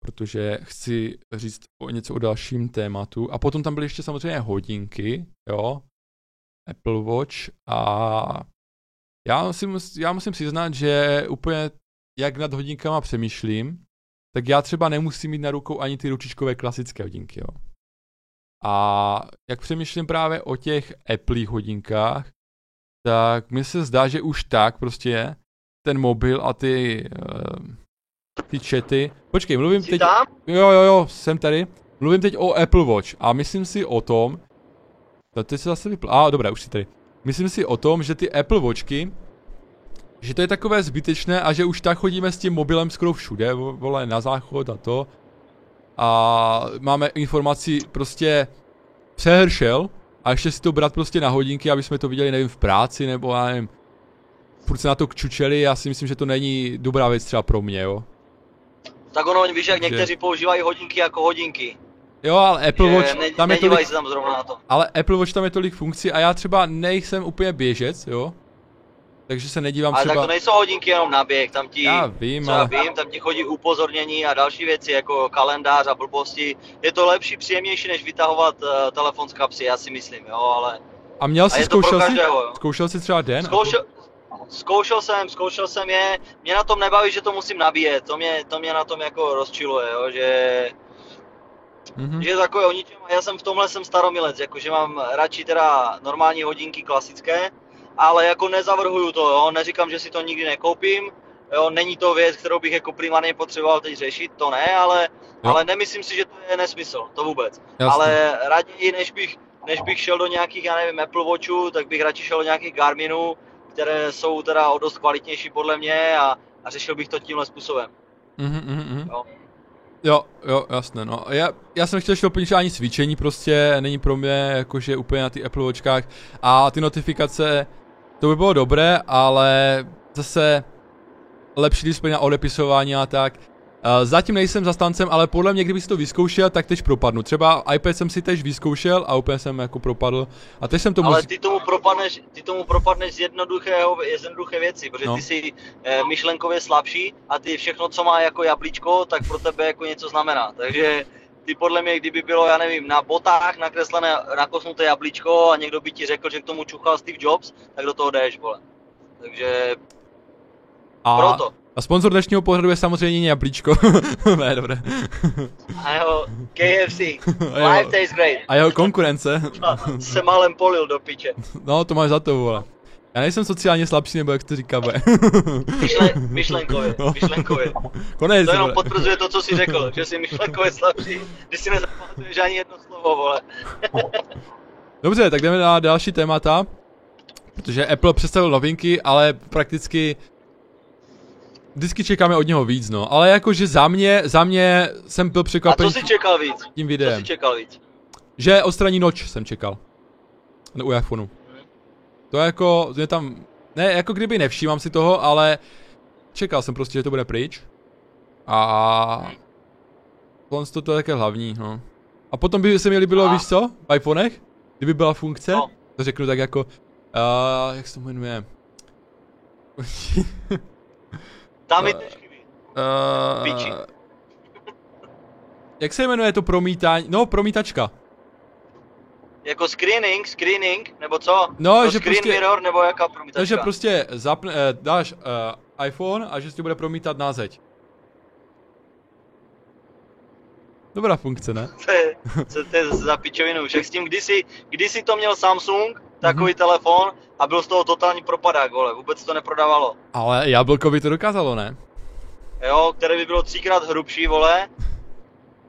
protože chci říct o něco o dalším tématu. A potom tam byly ještě samozřejmě hodinky, jo, Apple Watch a já musím, já musím přiznat, že úplně jak nad hodinkama přemýšlím, tak já třeba nemusím mít na rukou ani ty ručičkové klasické hodinky, jo. A jak přemýšlím právě o těch Apple hodinkách, tak mi se zdá, že už tak prostě ten mobil a ty, uh, ty chaty. Počkej, mluvím Jsi teď... Tam? Jo, jo, jo, jsem tady. Mluvím teď o Apple Watch a myslím si o tom, to ty se zase vypl... A, ah, dobré, už si tady. Myslím si o tom, že ty Apple Watchky, že to je takové zbytečné a že už tak chodíme s tím mobilem skoro všude, vole, na záchod a to. A máme informaci prostě přehršel a ještě si to brát prostě na hodinky, aby jsme to viděli, nevím, v práci nebo já nevím, furt se na to kčučeli, já si myslím, že to není dobrá věc třeba pro mě, jo. Tak ono, víš, jak někteří používají hodinky jako hodinky. Jo, ale Apple Watch, ne, tam je tolik, tam zrovna na to. ale Apple Watch tam je tolik funkcí a já třeba nejsem úplně běžec, jo. Takže se nedívám ale třeba... tak to nejsou hodinky jenom na běh, tam ti, já vím, ale... vím, tam ti chodí upozornění a další věci jako kalendář a blbosti. Je to lepší, příjemnější, než vytahovat uh, telefon z kapsy, já si myslím, jo, ale... A měl jsi, a zkoušel, každého, si, zkoušel jsi třeba den? Zkoušel, zkoušel jsem, zkoušel jsem je, mě na tom nebaví, že to musím nabíjet, to mě, to mě na tom jako rozčiluje, jo, že Mm-hmm. Že takové o ničem, já jsem v tomhle jsem staromilec, jakože mám radši teda normální hodinky klasické, ale jako nezavrhuju to, jo, neříkám, že si to nikdy nekoupím, jo, není to věc, kterou bych jako primárně potřeboval teď řešit, to ne, ale, ale nemyslím si, že to je nesmysl, to vůbec. Jasně. Ale raději, než bych, než bych šel do nějakých, já nevím, Apple Watchů, tak bych radši šel do nějakých Garminů, které jsou teda o dost kvalitnější podle mě a, a řešil bych to tímhle způsobem. Mm-hmm. Jo. Jo, jo, jasné, no. Já, já jsem chtěl ještě doplnit, že ani cvičení prostě není pro mě jakože úplně na ty Apple Watchkách a ty notifikace, to by bylo dobré, ale zase lepší displej na odepisování a tak. zatím nejsem zastancem, ale podle mě, kdyby si to vyzkoušel, tak teď propadnu. Třeba iPad jsem si teď vyzkoušel a úplně jsem jako propadl. A teď jsem tomu... Ale ty tomu propadneš, ty tomu propadneš z jednoduchého, z jednoduché věci, protože no. ty jsi e, myšlenkově slabší a ty všechno, co má jako jablíčko, tak pro tebe jako něco znamená. Takže ty podle mě, kdyby bylo, já nevím, na botách nakreslené, nakosnuté jablíčko a někdo by ti řekl, že k tomu čuchal Steve Jobs, tak do toho jdeš, vole. Takže a, proto. A sponzor dnešního pořadu je samozřejmě jablíčko. <laughs> ne, dobré. a jeho KFC. <laughs> Life tastes great. A jeho konkurence. <laughs> se málem polil do piče. No, to máš za to, vole. Já nejsem sociálně slabší, nebo jak to říká, bude. <laughs> Myšlen, <laughs> myšlenkově, no. myšlenkově. Konec, to jenom potvrzuje to, co jsi řekl, <laughs> že jsi myšlenkově slabší, když si nezapamatuješ ani jedno slovo, vole. Dobře, tak jdeme na další témata. Protože Apple představil novinky, ale prakticky vždycky čekáme od něho víc, no. Ale jakože za mě, za mě jsem byl překvapený. A co jsi čekal víc? Tím videem. Co jsi čekal víc? Že odstraní noč jsem čekal. No, u iPhoneu. To jako, je tam, ne, jako kdyby nevšímám si toho, ale čekal jsem prostě, že to bude pryč. A... Hmm. to, to je také hlavní, no. A potom by se mi líbilo, a... víš co, v iPhonech? Kdyby byla funkce, no. to řeknu tak jako, uh, jak se to jmenuje? Tam chybí. Uh, jak se jmenuje to promítání? No, promítačka. Jako screening, screening, nebo co? No, no že screen prostě, mirror, nebo jaká promítačka? Takže prostě zapne, eh, dáš uh, iPhone a že si bude promítat na zeď. Dobrá funkce, ne? <laughs> to je, co to je za pičovinu, však s tím kdysi, kdysi to měl Samsung, takový mm-hmm. telefon a byl z toho totální propadák, vole, vůbec to neprodávalo. Ale jablko by to dokázalo, ne? Jo, které by bylo třikrát hrubší, vole,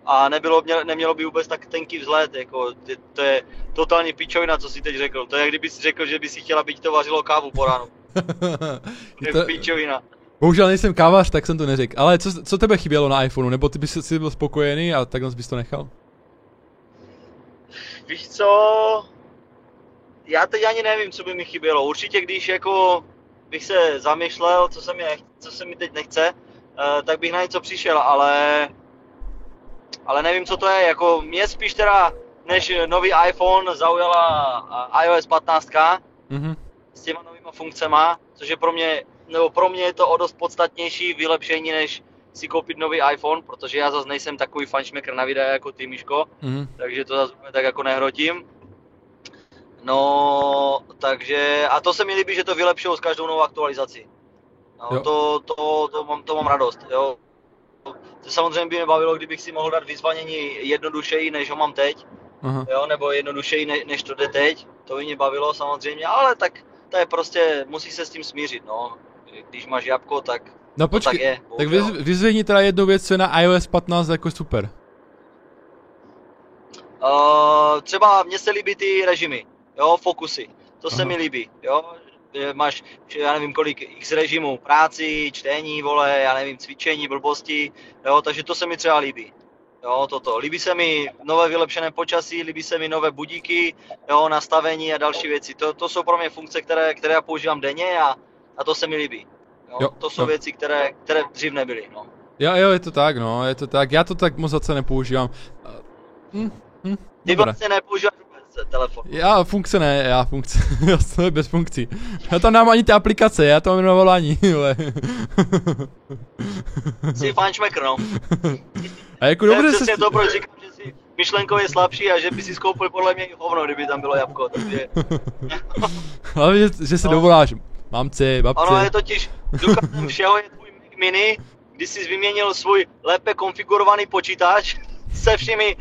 a nebylo, nemělo by vůbec tak tenký vzhled, jako, to je totální pičovina, co si teď řekl. To je, jak kdyby si řekl, že by si chtěla, být to vařilo kávu po ránu. <laughs> to je pičovina. Bohužel nejsem kávař, tak jsem to neřekl. Ale co, co tebe chybělo na iPhoneu? Nebo ty bys si byl spokojený a takhle bys to nechal? Víš co? Já teď ani nevím, co by mi chybělo. Určitě, když jako bych se zamýšlel, co se mi, co se mi teď nechce, uh, tak bych na něco přišel, ale ale nevím, co to je. Jako mě spíš teda, než nový iPhone zaujala iOS 15 mm-hmm. s těma novýma funkcema, což je pro mě, nebo pro mě je to o dost podstatnější vylepšení, než si koupit nový iPhone, protože já zase nejsem takový fanšmekr na videa jako ty, Miško, mm-hmm. takže to zase tak jako nehrotím. No, takže, a to se mi líbí, že to vylepšilo s každou novou aktualizací. No, to, to, to, mám, to mám radost, jo. To samozřejmě by mě bavilo, kdybych si mohl dát vyzvanění jednodušeji, než ho mám teď. Aha. Jo, nebo jednodušeji, ne, než to jde teď. To by mě bavilo samozřejmě, ale tak to je prostě, musí se s tím smířit, no. Když máš jabko, tak No počkej, tak, je, tak vyz, teda jednu věc, co je na iOS 15 jako super. Uh, třeba mně se líbí ty režimy, jo, fokusy. To Aha. se mi líbí, jo, máš, já nevím kolik, x režimů, práci, čtení, vole, já nevím, cvičení, blbosti, jo, takže to se mi třeba líbí. Jo, toto. Líbí se mi nové vylepšené počasí, líbí se mi nové budíky, jo, nastavení a další věci. To, to jsou pro mě funkce, které, které já používám denně a, a to se mi líbí. Jo, jo, to jsou jo. věci, které, které dřív nebyly. No. Jo, jo, je to tak, no, je to tak. Já to tak moc zase nepoužívám. Hm, hm, Ty vlastně nepoužíváš telefon. Já funkce ne, já funkce, <laughs> já jsem bez funkcí. Já tam nemám ani ty aplikace, já to mám jenom volání, <laughs> ale. Jsi fančmekr, no. A jako dobře se... to, proč říkám, že jsi myšlenkově slabší a že by si skoupil podle mě hovno, kdyby tam bylo jabko, takže... <laughs> Hlavně, že, že se no. dovoláš. Mamci, babci. Ono je totiž, důkazem všeho je tvůj Mac Mini, kdy jsi vyměnil svůj lépe konfigurovaný počítač se všemi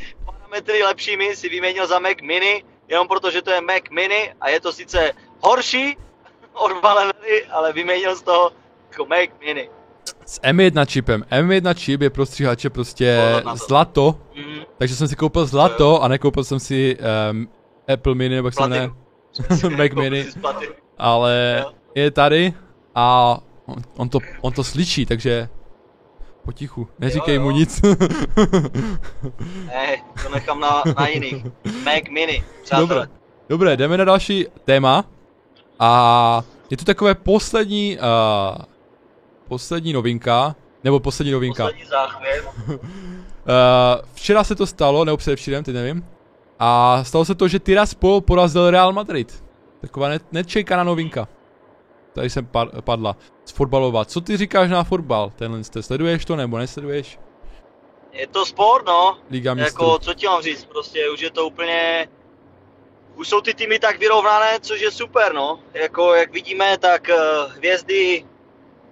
parametry lepšími si vyměnil za Mac Mini, jenom proto, že to je Mac Mini a je to sice horší <laughs> od Valenely, ale vyměnil z toho jako Mac Mini. S M1 čipem. M1 čip je pro stříhače prostě zlato, mm. takže jsem si koupil zlato a nekoupil jsem si um, Apple Mini, nebo jak se ne, <laughs> Mac Mini, ale je tady a on, on, to, on to slyší, takže Potichu, neříkej jo, jo. mu nic. <laughs> ne, to nechám na, na jiných. Mac Mini, přátelé. Dobré, dobré, jdeme na další téma. A je to takové poslední, uh, poslední novinka. Nebo poslední novinka. Poslední záchvěv. Uh, <laughs> včera se to stalo, nebo předevčírem, teď nevím. A stalo se to, že Tiraspol porazil Real Madrid. Taková ne- nečekaná novinka. Tady jsem pa- padla. Z fotbalova. Co ty říkáš na fotbal? Tenhle jste sleduješ to nebo nesleduješ? Je to sport, no. Liga mistrů. Jako, co ti mám říct, prostě už je to úplně... Už jsou ty týmy tak vyrovnané, což je super, no. Jako, jak vidíme, tak uh, hvězdy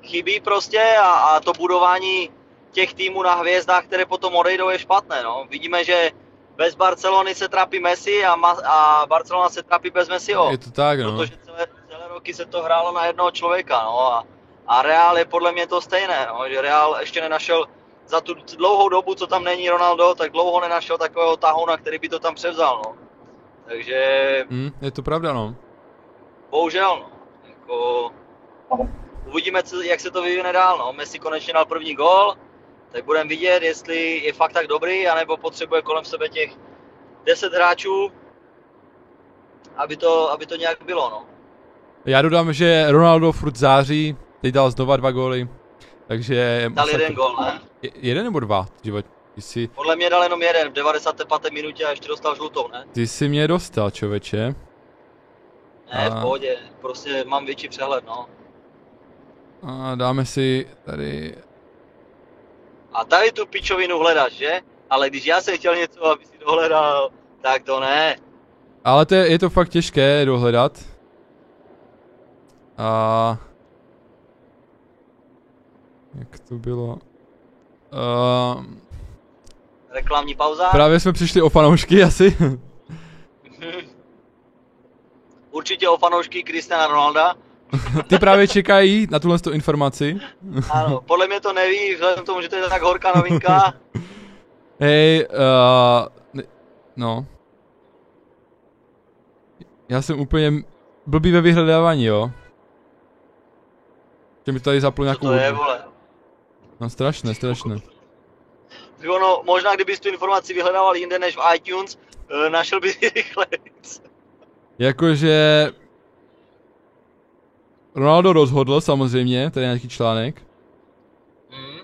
chybí prostě a, a to budování těch týmů na hvězdách, které potom odejdou, je špatné, no. Vidíme, že bez Barcelony se trápí Messi a, Ma- a Barcelona se trápí bez Messiho. Je to tak, no. Protože roky se to hrálo na jednoho člověka, no. A, a Real je podle mě to stejné, no. Že Real ještě nenašel za tu dlouhou dobu, co tam není Ronaldo, tak dlouho nenašel takového tahouna, který by to tam převzal, no. Takže Hm, je to pravda, no. bohužel, no. Jako, uvidíme, co, jak se to vyvine dál, no. Messi konečně dal první gól, tak budeme vidět, jestli je fakt tak dobrý, anebo potřebuje kolem sebe těch 10 hráčů, aby to, aby to nějak bylo, no. Já dodám, že Ronaldo furt září, teď dal znova dva góly. Takže... Dal jeden gól, ne? Je- Jeden nebo dva? Život. Ty jsi, Podle mě dal jenom jeden v 95. minutě a ještě dostal žlutou, ne? ty jsi mě dostal, člověče. Ne, A- v pohodě, prostě mám větší přehled, no. A dáme si tady... A tady tu pičovinu hledáš, že? Ale když já jsem chtěl něco, aby si dohledal, tak to ne. Ale to je, je to fakt těžké dohledat. A... Jak to bylo? Uh, Reklamní pauza. právě jsme přišli o fanoušky asi. <laughs> Určitě o fanoušky Cristiana Ronalda. <laughs> Ty právě čekají na tuhle tu informaci. <laughs> Ano, podle mě to neví, vzhledem k tomu, že to je tak horká novinka. Hej, uh, no. Já jsem úplně blbý ve vyhledávání, jo. Že mi tady zapl Co nějakou to je, hudbu. vole? No strašné, strašné. Tak Ono, možná kdybys tu informaci vyhledával jinde než v iTunes, eh, našel bys ji <laughs> rychle. Jakože... Ronaldo rozhodl samozřejmě, to je nějaký článek. Hmm.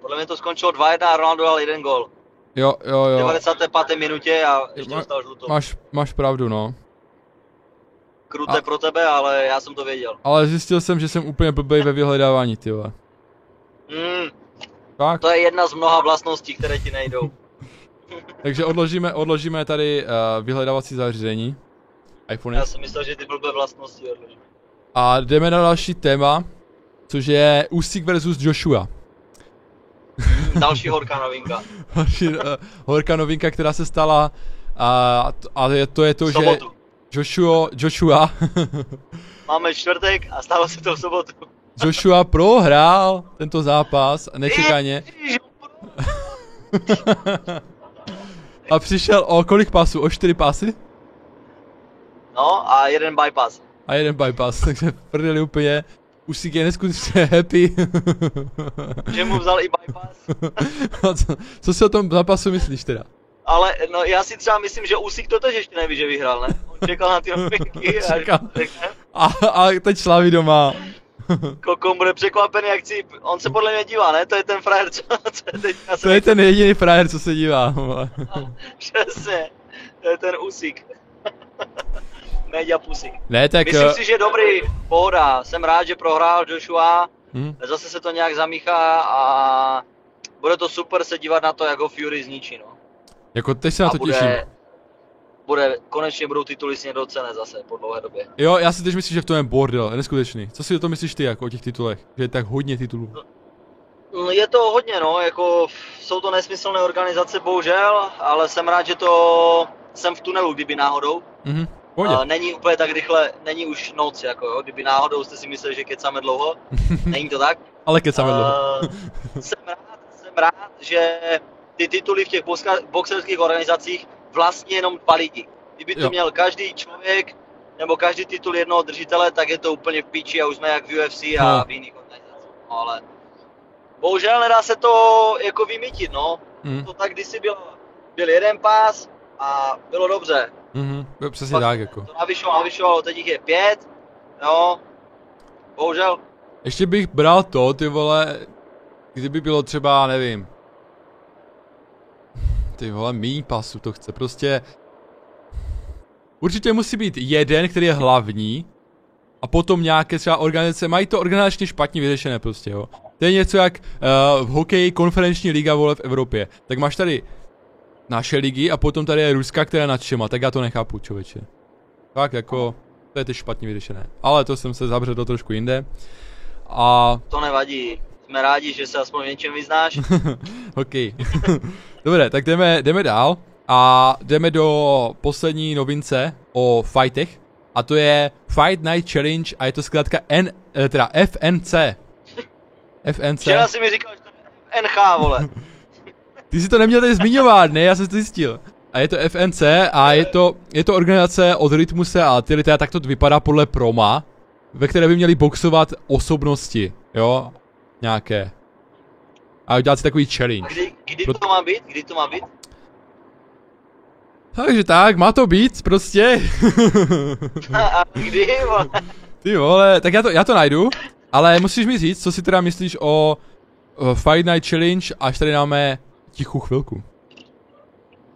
Podle mě to skončilo 2-1 a Ronaldo dal jeden gol. Jo, jo, V jo. 95. minutě a ještě dostal žlutou. Máš, máš pravdu, no. Kruté a- pro tebe, ale já jsem to věděl. Ale zjistil jsem, že jsem úplně blbej ve vyhledávání, ty vole. Hmm. Tak, To je jedna z mnoha vlastností, které ti nejdou. <laughs> takže odložíme, odložíme tady uh, vyhledávací zařízení. iPhone. Já jsem myslel, že ty blbé vlastnosti odložím. A jdeme na další téma, což je Usyk versus Joshua. Další <laughs> horká novinka. Další, uh, horká novinka, která se stala a, a je, to je to, že. Joshua, Joshua, <laughs> Máme čtvrtek a stalo se to v sobotu. Joshua prohrál tento zápas nečekaně <laughs> a přišel o kolik pasů? O čtyři pasy? No a jeden bypass. A jeden bypass, <laughs> takže prdeli úplně. Usyk je neskutečně happy. Že mu vzal i bypass. Co, co si o tom zápasu myslíš teda? Ale no, já si třeba myslím, že Usyk to tež ještě neví, že vyhrál, ne? On čekal na ty <laughs> novinky a řekne, A, a teď šlaví doma. <laughs> Kokon bude překvapený, jak si, on se podle mě dívá, ne? To je ten frajer, co, co je teďka To je ten jediný frajer, co se dívá. <laughs> Přesně, to je ten Usyk. Media Pusik. Ne, tak... Myslím eh, si, že dobrý, pohoda. Jsem rád, že prohrál Joshua. hm, Zase se to nějak zamíchá a bude to super se dívat na to, jak ho Fury zničí, no. Jako teď se na to těším. bude, bude, konečně budou tituly snědocené zase po dlouhé době. Jo, já si teď myslím, že v tom je bordel, je neskutečný. Co si o tom myslíš ty, jako o těch titulech? Že je tak hodně titulů. Mm, Je to hodně, no, jako jsou to nesmyslné organizace, bohužel, ale jsem rád, že to jsem v tunelu, kdyby náhodou. Mhm, pohodě. A není úplně tak rychle, není už noc, jako jo, kdyby náhodou jste si mysleli, že kecáme dlouho, <laughs> není to tak. Ale kecáme dlouho. Jsem rád, jsem rád, že ty tituly v těch boxerských organizacích vlastně jenom dva lidi. Kdyby to Jo. měl každý člověk, nebo každý titul jednoho držitele, tak je to úplně v píči a už jsme jak v UFC a No. v jiných organizacích. No, ale bohužel nedá se to jako vymítit, no. Mhm, To tak kdysi byl, byl jeden pás a bylo dobře. mhm, jo, přesně Pak tak, jako. To navyšovalo, navyšovalo, teď jich je pět, no. Bohužel, Ještě bych bral to, ty vole, kdyby bylo třeba, nevím, ty vole, míň pasu to chce, prostě Určitě musí být jeden, který je hlavní a potom nějaké třeba organizace, mají to organizačně špatně vyřešené prostě, jo. To je něco jak uh, v hokeji konferenční liga vole v Evropě. Tak máš tady naše ligy a potom tady je Ruska, která je nad všema, tak já to nechápu, člověče. Tak jako, to je teď špatně vyřešené. Ale to jsem se zabředl trošku jinde. A... To nevadí. Jsme rádi, že se aspoň v něčem vyznáš. <laughs> OK. <laughs> Dobré, tak jdeme, jdeme dál. A jdeme do poslední novince o fightech. A to je Fight Night Challenge a je to zkrátka N, eh, teda FNC. <laughs> FNC. Včera si mi říkal, že to je NH, vole. <laughs> Ty si to neměl tady zmiňovat, ne? Já jsem to zjistil. A je to FNC a je to, je to organizace od Rytmuse a ty tak to vypadá podle Proma, ve které by měli boxovat osobnosti, jo? Nějaké. A udělat si takový challenge. Kdy, kdy to má být? Kdy to má být? Takže tak, má to být prostě. <laughs> A kdy, vole? Ty vole, tak já to, já to najdu, ale musíš mi říct, co si teda myslíš o, o Fight Night Challenge, až tady dáme tichou chvilku.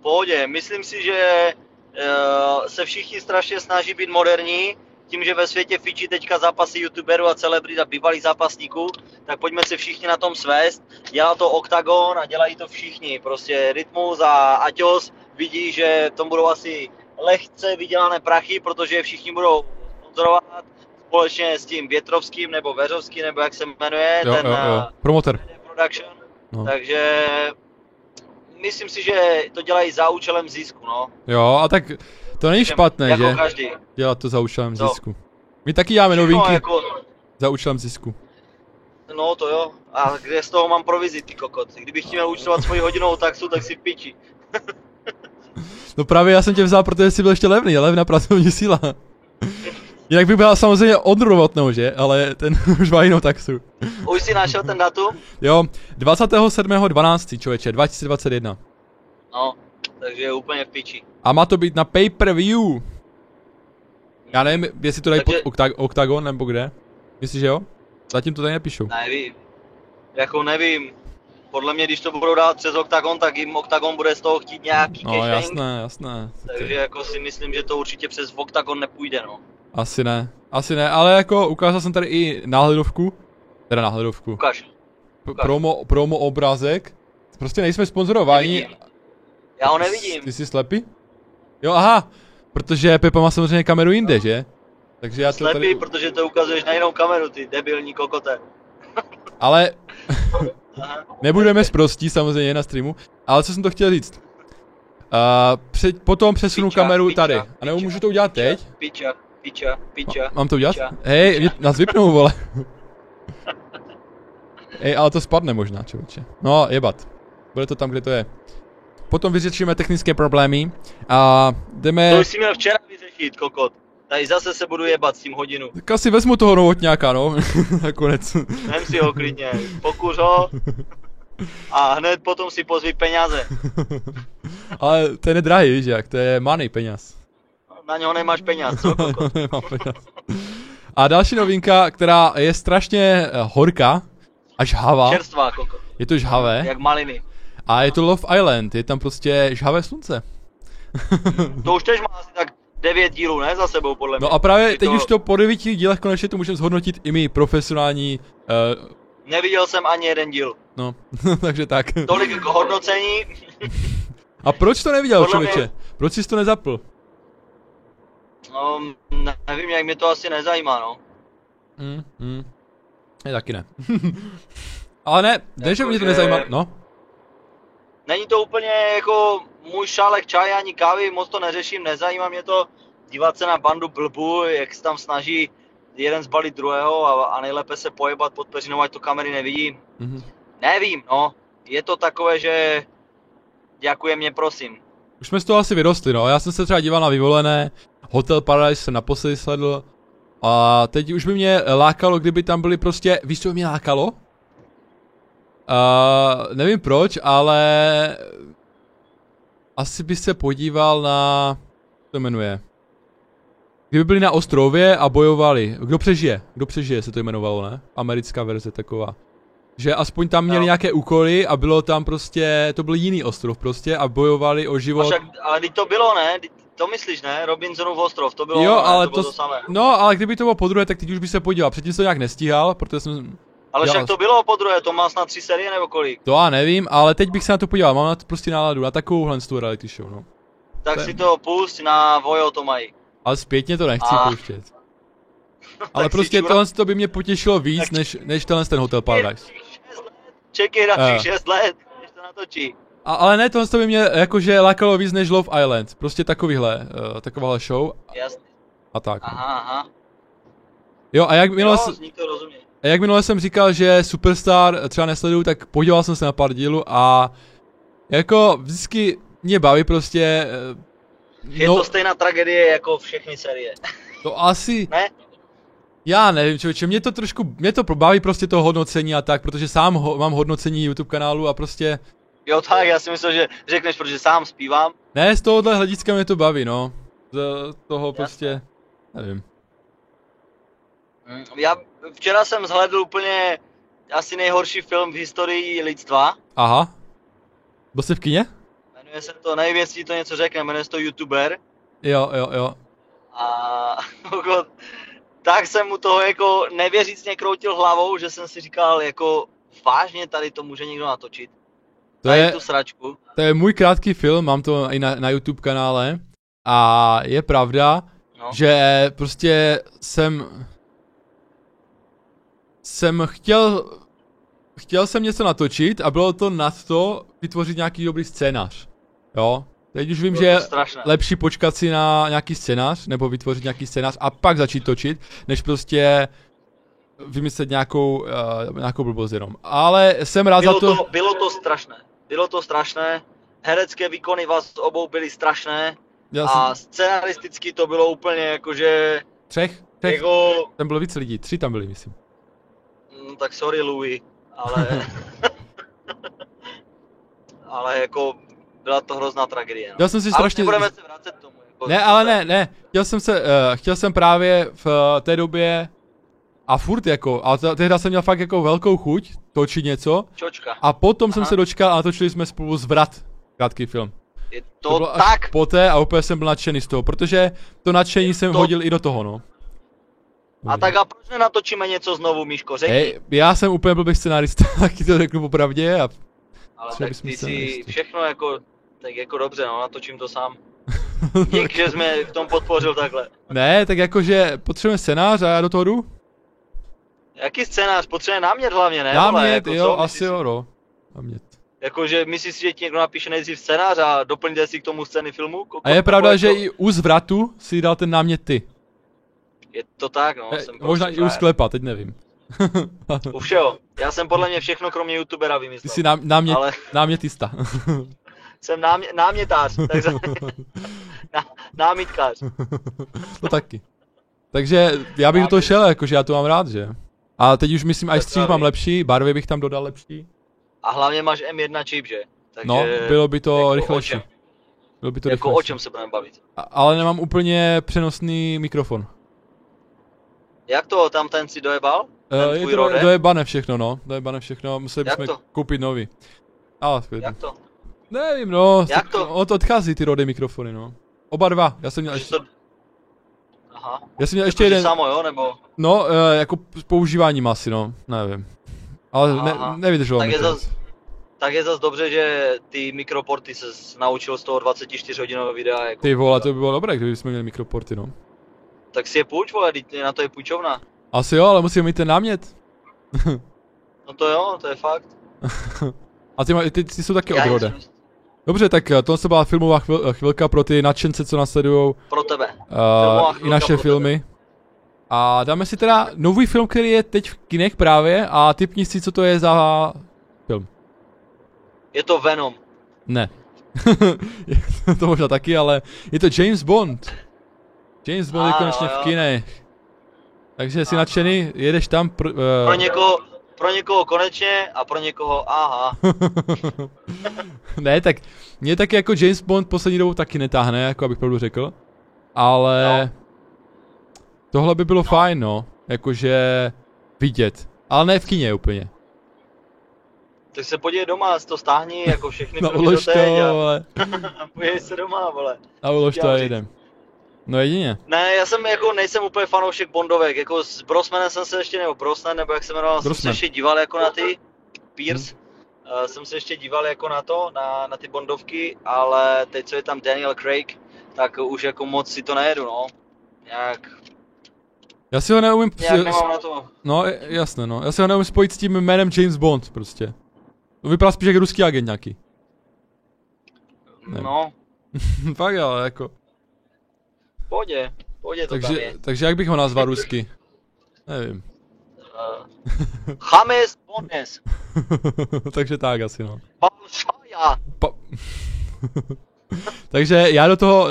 Pohodě, myslím si, že uh, se všichni strašně snaží být moderní, tím, že ve světě fičí teďka zápasy youtuberů a celebrit a bývalých zápasníků, tak pojďme se všichni na tom svést. Dělá to Octagon a dělají to všichni. Prostě Rytmus a Aťos vidí, že tom budou asi lehce vydělané prachy, protože všichni budou sponzorovat společně s tím Větrovským nebo Veřovským, nebo jak se jmenuje, jo, ten jo, jo. eh, Promoter. production. No. Takže myslím si, že to dělají za účelem zisku, no. Jo, a tak to není špatné, jako že? každý. Dělat to za účelem No. zisku. My taky děláme novinky No, jako, za účelem zisku. no to jo. A kde z toho mám provizi, ty kokot? Kdybych ti měl účtovat svoji hodinovou taxu, tak si piči. No právě já jsem tě vzal, protože jsi byl ještě levný, levná pracovní síla. Jinak bych byl samozřejmě od Novotnou, že? Ale ten <laughs> už má jinou taxu. Už si našel ten datum? Jo, 27.12. člověče, 2021. No, takže je úplně v piči. A má to být na pay-per-view. Já nevím, jestli to dají pod Takže- Octag- Octagon nebo kde. Myslíš, že jo? Zatím to tady nepíšou. Nevím. Jako nevím. Podle mě, když to budou dát přes Octagon, tak jim Octagon bude z toho chtít nějaký No cashing. jasné, jasné. Takže jako si myslím, že to určitě přes Octagon nepůjde, no. Asi ne, asi ne, ale jako ukázal jsem tady i náhledovku. Teda náhledovku. Ukaž. Ukáž. promo, promo obrázek. Prostě nejsme sponzorováni. Já ho nevidím. Ty jsi slepý? Jo, aha. Protože Pepa má samozřejmě kameru jinde, že? Takže já to Slepý, tady... protože to ukazuješ na jinou kameru, ty debilní kokote. Ale <laughs> nebudeme sprostí samozřejmě na streamu. Ale co jsem to chtěl říct? Uh, před, potom přesunu Piča, kameru piča, tady. A nebo piča, můžu to udělat teď? Piča, piča, piča. Mám to udělat? piča. Hej, mě, nás vypnou, vole. <laughs> Hej, ale to spadne možná, člověče. No, jebat. Bude to tam, kde to je. Potom vyřešíme technické problémy a jdeme... To už si měl včera vyřešit, kokot. Tady zase se budu jebat s tím hodinu. Tak asi vezmu toho novotňáka, no. <laughs> Nakonec. Vem si ho klidně, pokuř ho. A hned potom si pozví peněze. <laughs> Ale to je nedrahý, víš jak, to je money peněz. Na něho nemáš peněz, co kokot? <laughs> Nemám peněz. A další novinka, která je strašně eh, horká a žhavá, Čerstvá, kokot. je to žhavé Jak maliny. A je to Love Island, je tam prostě žhavé slunce. <laughs> To už tež má asi tak devět dílů, ne? Za sebou, podle mě. No a právě Ty teď už to po devíti dílech konečně to můžeme zhodnotit i my profesionální, uh, Neviděl jsem ani jeden díl. no, <laughs> takže tak. Tolik k hodnocení. A proč to neviděl, Podle mě- člověče? Proč jsi to nezapl? No, nevím, jak mě to asi nezajímá, no. Hmm, hmm. Je taky ne. <laughs> Ale ne, ne, že mě to nezajímá, no. Není to úplně jako můj šálek čaje ani kávy, moc to neřeším, nezajímá mě to dívat se na bandu blbů, jak se tam snaží jeden zbalit druhého a, a nejlépe se pojebat pod peřinou, ať to kamery nevidí. Mhm. Nevím, no. Je to takové, že děkuje mě, prosím. Už jsme z toho asi vyrostli, no. Já jsem se třeba díval na vyvolené, Hotel Paradise jsem naposledy sledl. A teď už by mě lákalo, kdyby tam byly prostě, víš, co by mě lákalo? Uh, nevím proč, ale asi by se podíval na, co to jmenuje? Kdyby byli na ostrově a bojovali, kdo přežije? Kdo přežije se to jmenovalo, ne? Americká verze taková. že aspoň tam měli Jo. nějaké úkoly a bylo tam prostě, to byl jiný ostrov prostě a bojovali o A život. však, ale teď to bylo, ne? To myslíš, ne? Robinsonův ostrov, to bylo, Jo, ne? ale to, bylo to, to samé. no, ale kdyby to bylo po druhé, tak teď už by se podíval. Předtím jsem to nějak nestíhal, protože jsem, Ale jo. však to bylo po druhé, to má snad tři série nebo kolik? to já nevím, ale teď bych se na to podíval. Mám na to prostě náladu, na takovouhle tu reality show, no. Tak je- si to pust na Vojo to mají. Ale zpětně to nechci A. pouštět. <laughs> Ale prostě čura- tohle to by mě potěšilo víc, Tak- než, než tenhle ten Hotel Paradise. Čekej Eh. dalších 6 let, než to natočí. A, ale ne, tohle to by mě jakože lákalo víc než Love Island. Prostě takovýhle, uh, takováhle show Jasně. a tak. no. Aha, aha. Jo, a jak minule, Jo, to a jak minule jsem říkal, že Superstar třeba nesleduju, tak podíval jsem se na pár dílů a jako vždycky mě baví prostě, eh, Je no, to stejná tragédie jako všechny série. <laughs> to asi, Ne? já nevím člověče, mě to trošku, mě to baví prostě to hodnocení a tak, protože sám ho, mám hodnocení YouTube kanálu a prostě, Jo tak, já si myslel, že řekneš, protože sám zpívám. ne, z tohohle hlediska mě to baví, no. Z toho prostě, nevím. Mm, Já včera jsem zhlédl úplně asi nejhorší film v historii lidstva. Aha. Byl jsi v kině? Jmenuje se to, nevím, jestli to něco řekne, jmenuje se to YouTuber. Jo, jo, jo. A <laughs> jako, tak jsem mu toho jako nevěřícně kroutil hlavou, že jsem si říkal, jako vážně tady to může někdo natočit. To tady je, tu sračku. to je můj krátký film, mám to i na, na YouTube kanále. A je pravda, No. že prostě jsem jsem chtěl chtěl jsem něco natočit a bylo to nad to vytvořit nějaký dobrý scénář. Jo? Teď už vím, že je strašné. lepší počkat si na nějaký scénář, nebo vytvořit nějaký scénář a pak začít točit, než prostě vymyslet nějakou, uh, nějakou blbost jenom. Ale jsem rád Bylo za to... to, bylo to strašné. Bylo to strašné. Herecké výkony vás obou byly strašné. Já A jsem, scenaristicky to bylo úplně jakože, třech, třech, jako, tam bylo víc lidí, tři tam byli, myslím. Tak sorry Louis, ale, <laughs> ale jako byla to hrozná tragédie. No. Já jsem si Ale strašně... nebudeme se vracet k tomu. Jako, Ne, ale ne, ne, chtěl jsem se, uh, chtěl jsem právě v uh, té době a furt jako, ale te- tehdy jsem měl fakt jako velkou chuť točit něco Čočka. a potom jsem Aha. se dočkal a natočili jsme spolu zvrat, krátký film. Je To, to, bylo tak. až poté a úplně jsem byl nadšený z toho, protože to nadšení jsem to- hodil i do toho, no. A tak a proč nenatočíme něco znovu, Míško? Řekni. Hej, já jsem úplně blbý scenarista, <laughs> taky to řeknu popravdě a ale třeba tak ty si všechno jako, tak jako dobře, no, natočím to sám. <laughs> Dík, že jsme v tom podpořil takhle. ne, tak jakože potřebujeme scénář a já do toho jdu. Jaký scénář? Potřebuje námět hlavně, ne? Námět, vole, jako jo, co? asi jo, no. Námět. Jakože myslíš si, že ti někdo napíše nejdřív scénář a doplňte si k tomu scény filmu? Ko- A je pravda, jako- že i u zvratu si dal ten námět ty. Je to tak, no. Eh, jsem Možná prostě i u sklepa, teď nevím. <laughs> U všeho. Já jsem podle mě všechno kromě youtubera Ty vymyslel. jsi nám, námět, Ale námětista. <laughs> jsem námě, námětář, <laughs> takže ná, námitkář. to taky. Takže já bych do toho šel, jakože já to mám rád, že? A teď už myslím, až stříž mám lepší, barvy bych tam dodal lepší. A hlavně máš M1 čip, že? Takže No, bylo by to jako rychlejší. O Bylo by to jako o rychlejší. čem se budeme bavit? A- Ale nemám úplně přenosný mikrofon. Jak to tam ten si dojebal? Ten Uh, je tvůj to Rode? dojebane všechno, no. Dojebane všechno, museli Jak bychom to? koupit nový. Ale. Jak to? Nevím, no. Jak to? Od, odchází ty Rode mikrofony, no. Oba dva. Já jsem měl ještě, to... Aha. já jsem měl Ještě ještě jeden. samo, jo? Nebo... No, uh, jako s používáním asi, no. Nevím. Ale ne, nevydrželo Tak mi je to. zas-. Tak je zase dobře, že ty mikroporty se naučil z toho 24 hodinového videa. Jako, Ty vole, to by bylo dobré, kdyby jsme měli mikroporty, no. Tak si je půjč, vole, na to je půjčovna. Asi jo, ale musíme mít ten námět. <laughs> No to jo, to je fakt. <laughs> A ty, ty, ty jsou taky Já od Rode. nic- Dobře, tak eh, tohle se byla filmová chvil, chvilka pro ty nadšence, co nasledujou Pro tebe. uh, i naše pro tebe. filmy. A dáme si teda nový film, který je teď v kinech právě a typni si, co to je za film. Je to Venom. Ne. <laughs> to možná taky, ale je to James Bond. James Bond je konečně v kinech. Takže jsi nadšený, jedeš tam pr, uh, Pro někoho, pro někoho konečně a pro někoho aha. <laughs> ne, tak mě taky jako James Bond poslední dobou taky netáhne, jako abych pravdu řekl. Ale No. tohle by bylo fajn, no. Jakože vidět. Ale ne v kině úplně. Tak se podívej doma, to stáhni, jako všechny <laughs> No ulož to, a vole. <laughs> podívej se doma, vole. A ulož to a jedem. No jedině. Ne, já jsem jako nejsem úplně fanoušek Bondovek, jako s Brosmanem jsem se ještě, nebo Brosnan, nebo jak se jmenoval, jsem se ještě díval jako na ty, Pierce, uh, jsem se ještě díval jako na to, na, na ty Bondovky, ale teď co je tam Daniel Craig, tak už jako moc si to nejedu, no. Nějak, Já si ho neumím... nějak nemám na to. No, jasné, no. Já si ho neumím spojit s tím jménem James Bond, prostě. To vypadá spíš jak ruský agent nějaký. Ne. No, <laughs> Fakt ale jako. Pohodě, pohodě to tam Takže, je. takže jak bych ho nazval rusky? Nevím. Uh, James Bondes, <laughs> takže tak asi no. Balšaja, Pa... <laughs> takže já do toho, uh,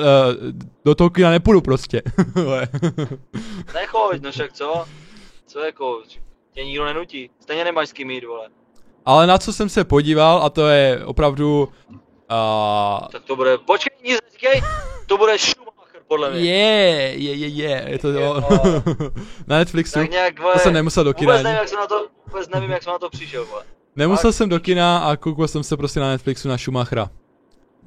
do toho kina nepůjdu prostě. <laughs> Nechoď, no však co? Co jako, tě nikdo nenutí, stejně nemáš s kým jít, vole. Ale na co jsem se podíval, a to je opravdu... Uh, Tak to bude, počkej, nic neříkej, to bude Schumacher, podle mě. je, je, je, je, je to jo. <laughs> na Netflixu. Tak nějak, vole, To jsem nemusel do kina vůbec nevím, jak jsem na to, vůbec nevím, jak jsem na to přišel, vole. Nemusel jsem do kina a koukal jsem se prostě na Netflixu na Schumachera.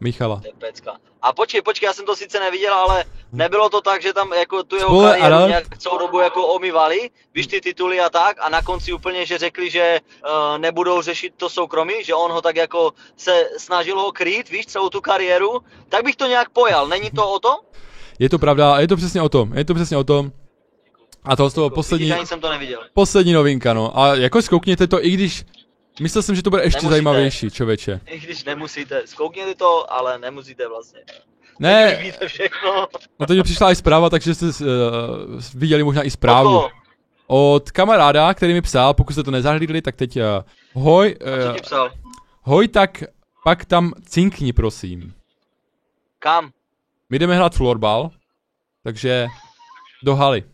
Michala. To je pecka. A počkej, počkej, já jsem to sice neviděl, ale nebylo to tak, že tam jako tu jeho Spole, kariéru ale- nějak celou dobu jako omývali, víš ty tituly a tak, a na konci úplně, že řekli, že uh, nebudou řešit to soukromí, že on ho tak jako se snažil ho krýt, víš, celou tu kariéru, tak bych to nějak pojal, není to o tom? Je to pravda, je to přesně o tom, je to přesně o tom. A tohle z toho poslední, jsem to neviděl. poslední novinka, no. A jako zkoukněte to, i když... Myslel jsem, že to bude ještě Nemusíte. zajímavější, člověče. I když nemusíte, zkoukněte to, ale nemusíte vlastně. Ne, Víte všechno. no to mě přišla i zpráva, takže jste uh, viděli možná i zprávu. Oko, Od kamaráda, který mi psal, pokud jste to nezahlídli, tak teď uh, hoj, co uh, ti psal? hoj, tak pak tam cinkni, prosím. Kam? My jdeme hrát florbal, takže do haly.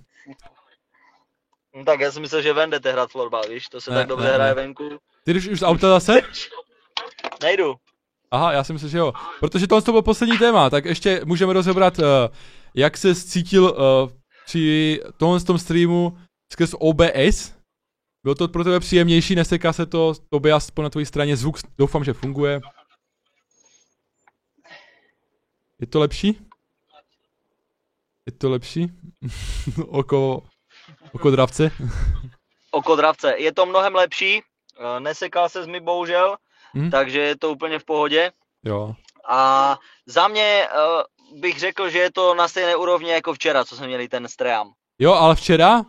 No tak já jsem myslel, že ven jdete hrát florbal, víš, to se Ne, tak dobře ne, ne. hraje venku. Ty jdeš už z auta zase? <laughs> Nejdu. Aha, já si myslím, že jo. Protože tohle to byl poslední téma, tak ještě můžeme rozebrat, uh, jak se cítil uh, při tomhle tom streamu skrz OBS. Bylo to pro tebe příjemnější, neseká se to, tobě aspoň na tvojí straně zvuk, doufám, že funguje. Je to lepší? Je to lepší? <laughs> oko, oko dravce? Oko dravce. Je to mnohem lepší, eh, nesekal se mi bohužel, Hm? takže je to úplně v pohodě. Jo. A za mě uh, bych řekl, že je to na stejné úrovni jako včera, co jsme měli ten stream. Jo, ale včera, uh,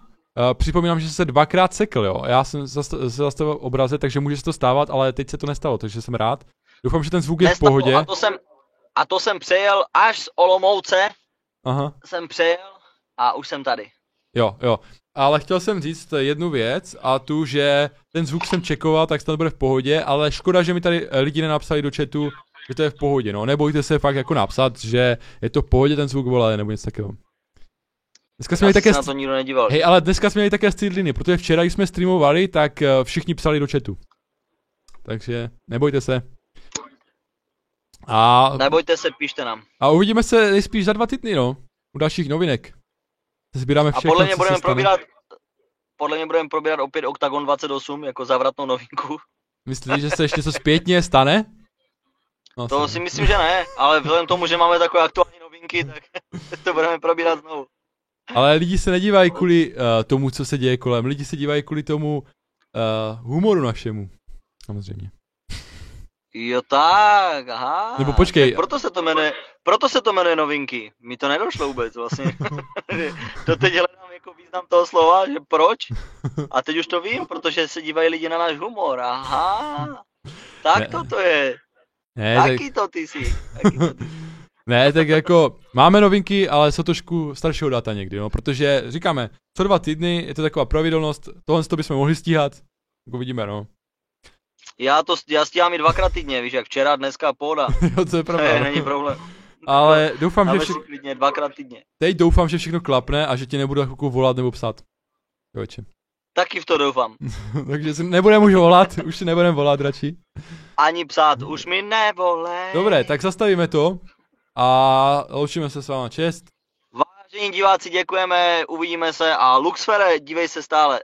připomínám, že se dvakrát sekl, jo. Já jsem zast- se zastavil v obraze, takže může se to stávat, ale teď se to nestalo, takže jsem rád. Doufám, že ten zvuk je v Nestalo, pohodě. A to jsem, a to jsem přejel až z Olomouce, Aha, jsem přejel a už jsem tady. jo, jo. Ale chtěl jsem říct jednu věc a tu, že ten zvuk jsem čekoval, tak snad bude v pohodě, ale škoda, že mi tady eh, lidi nenapsali do chatu, že to je v pohodě, no. Nebojte se fakt jako napsat, že je to v pohodě ten zvuk, vole, nebo něco takového. Dneska jsme měli také... to nikdo nedíval. Hej, ale dneska jsme měli také střídliny, protože včera, když jsme streamovali, tak eh, všichni psali do chatu. Takže nebojte se. A, Nebojte se, píšte nám. a uvidíme se nejspíš za dva týdny, no. U dalších novinek. Sbíráme A všechno, podle mě co budeme probírat podle mě budeme probírat opět Octagon 28 jako zavratnou novinku. <laughs> Myslíte, že se ještě něco zpětně stane? No, To asi si myslím, že ne, ale vzhledem k tomu, že máme takové aktuální novinky, tak <laughs> to budeme probírat znovu. Ale lidi se nedívají kvůli uh, tomu, co se děje kolem. Lidi se dívají kvůli tomu uh, humoru našemu. Samozřejmě. Jo tak, aha. Nebo počkej. Tak Proto se to jmenuje, proto se to jmenuje novinky. Mi to nedošlo vůbec vlastně. <laughs> to teď hledám jako význam toho slova, že proč? A teď už to vím, protože se dívají lidi na náš humor. Aha. Tak Ne. to to je. Ne, tak, Taky to ty jsi. Taky to ty. <laughs> ne, tak jako máme novinky, ale jsou trošku staršího data někdy, no, protože říkáme, co dva týdny, je to taková pravidelnost, tohle to bychom mohli stíhat, jako vidíme, no. Já to já stíhám i dvakrát týdně, víš, jak včera, dneska, pohoda. <laughs> jo, to je pravda. je, no. není problém. Ale doufám, že si klidně dvakrát týdně. teď doufám, že všechno klapne a že ti nebudu chvilku volat nebo psát. Joče. Taky v to doufám. <laughs> Takže si nebudeme už volat, <laughs> už si nebudeme volat radši. Ani psát, už mi nevolej. Dobré, tak zastavíme to a loučíme se s váma. Čest. Vážení diváci, děkujeme, uvidíme se a Luxfere, dívej se stále.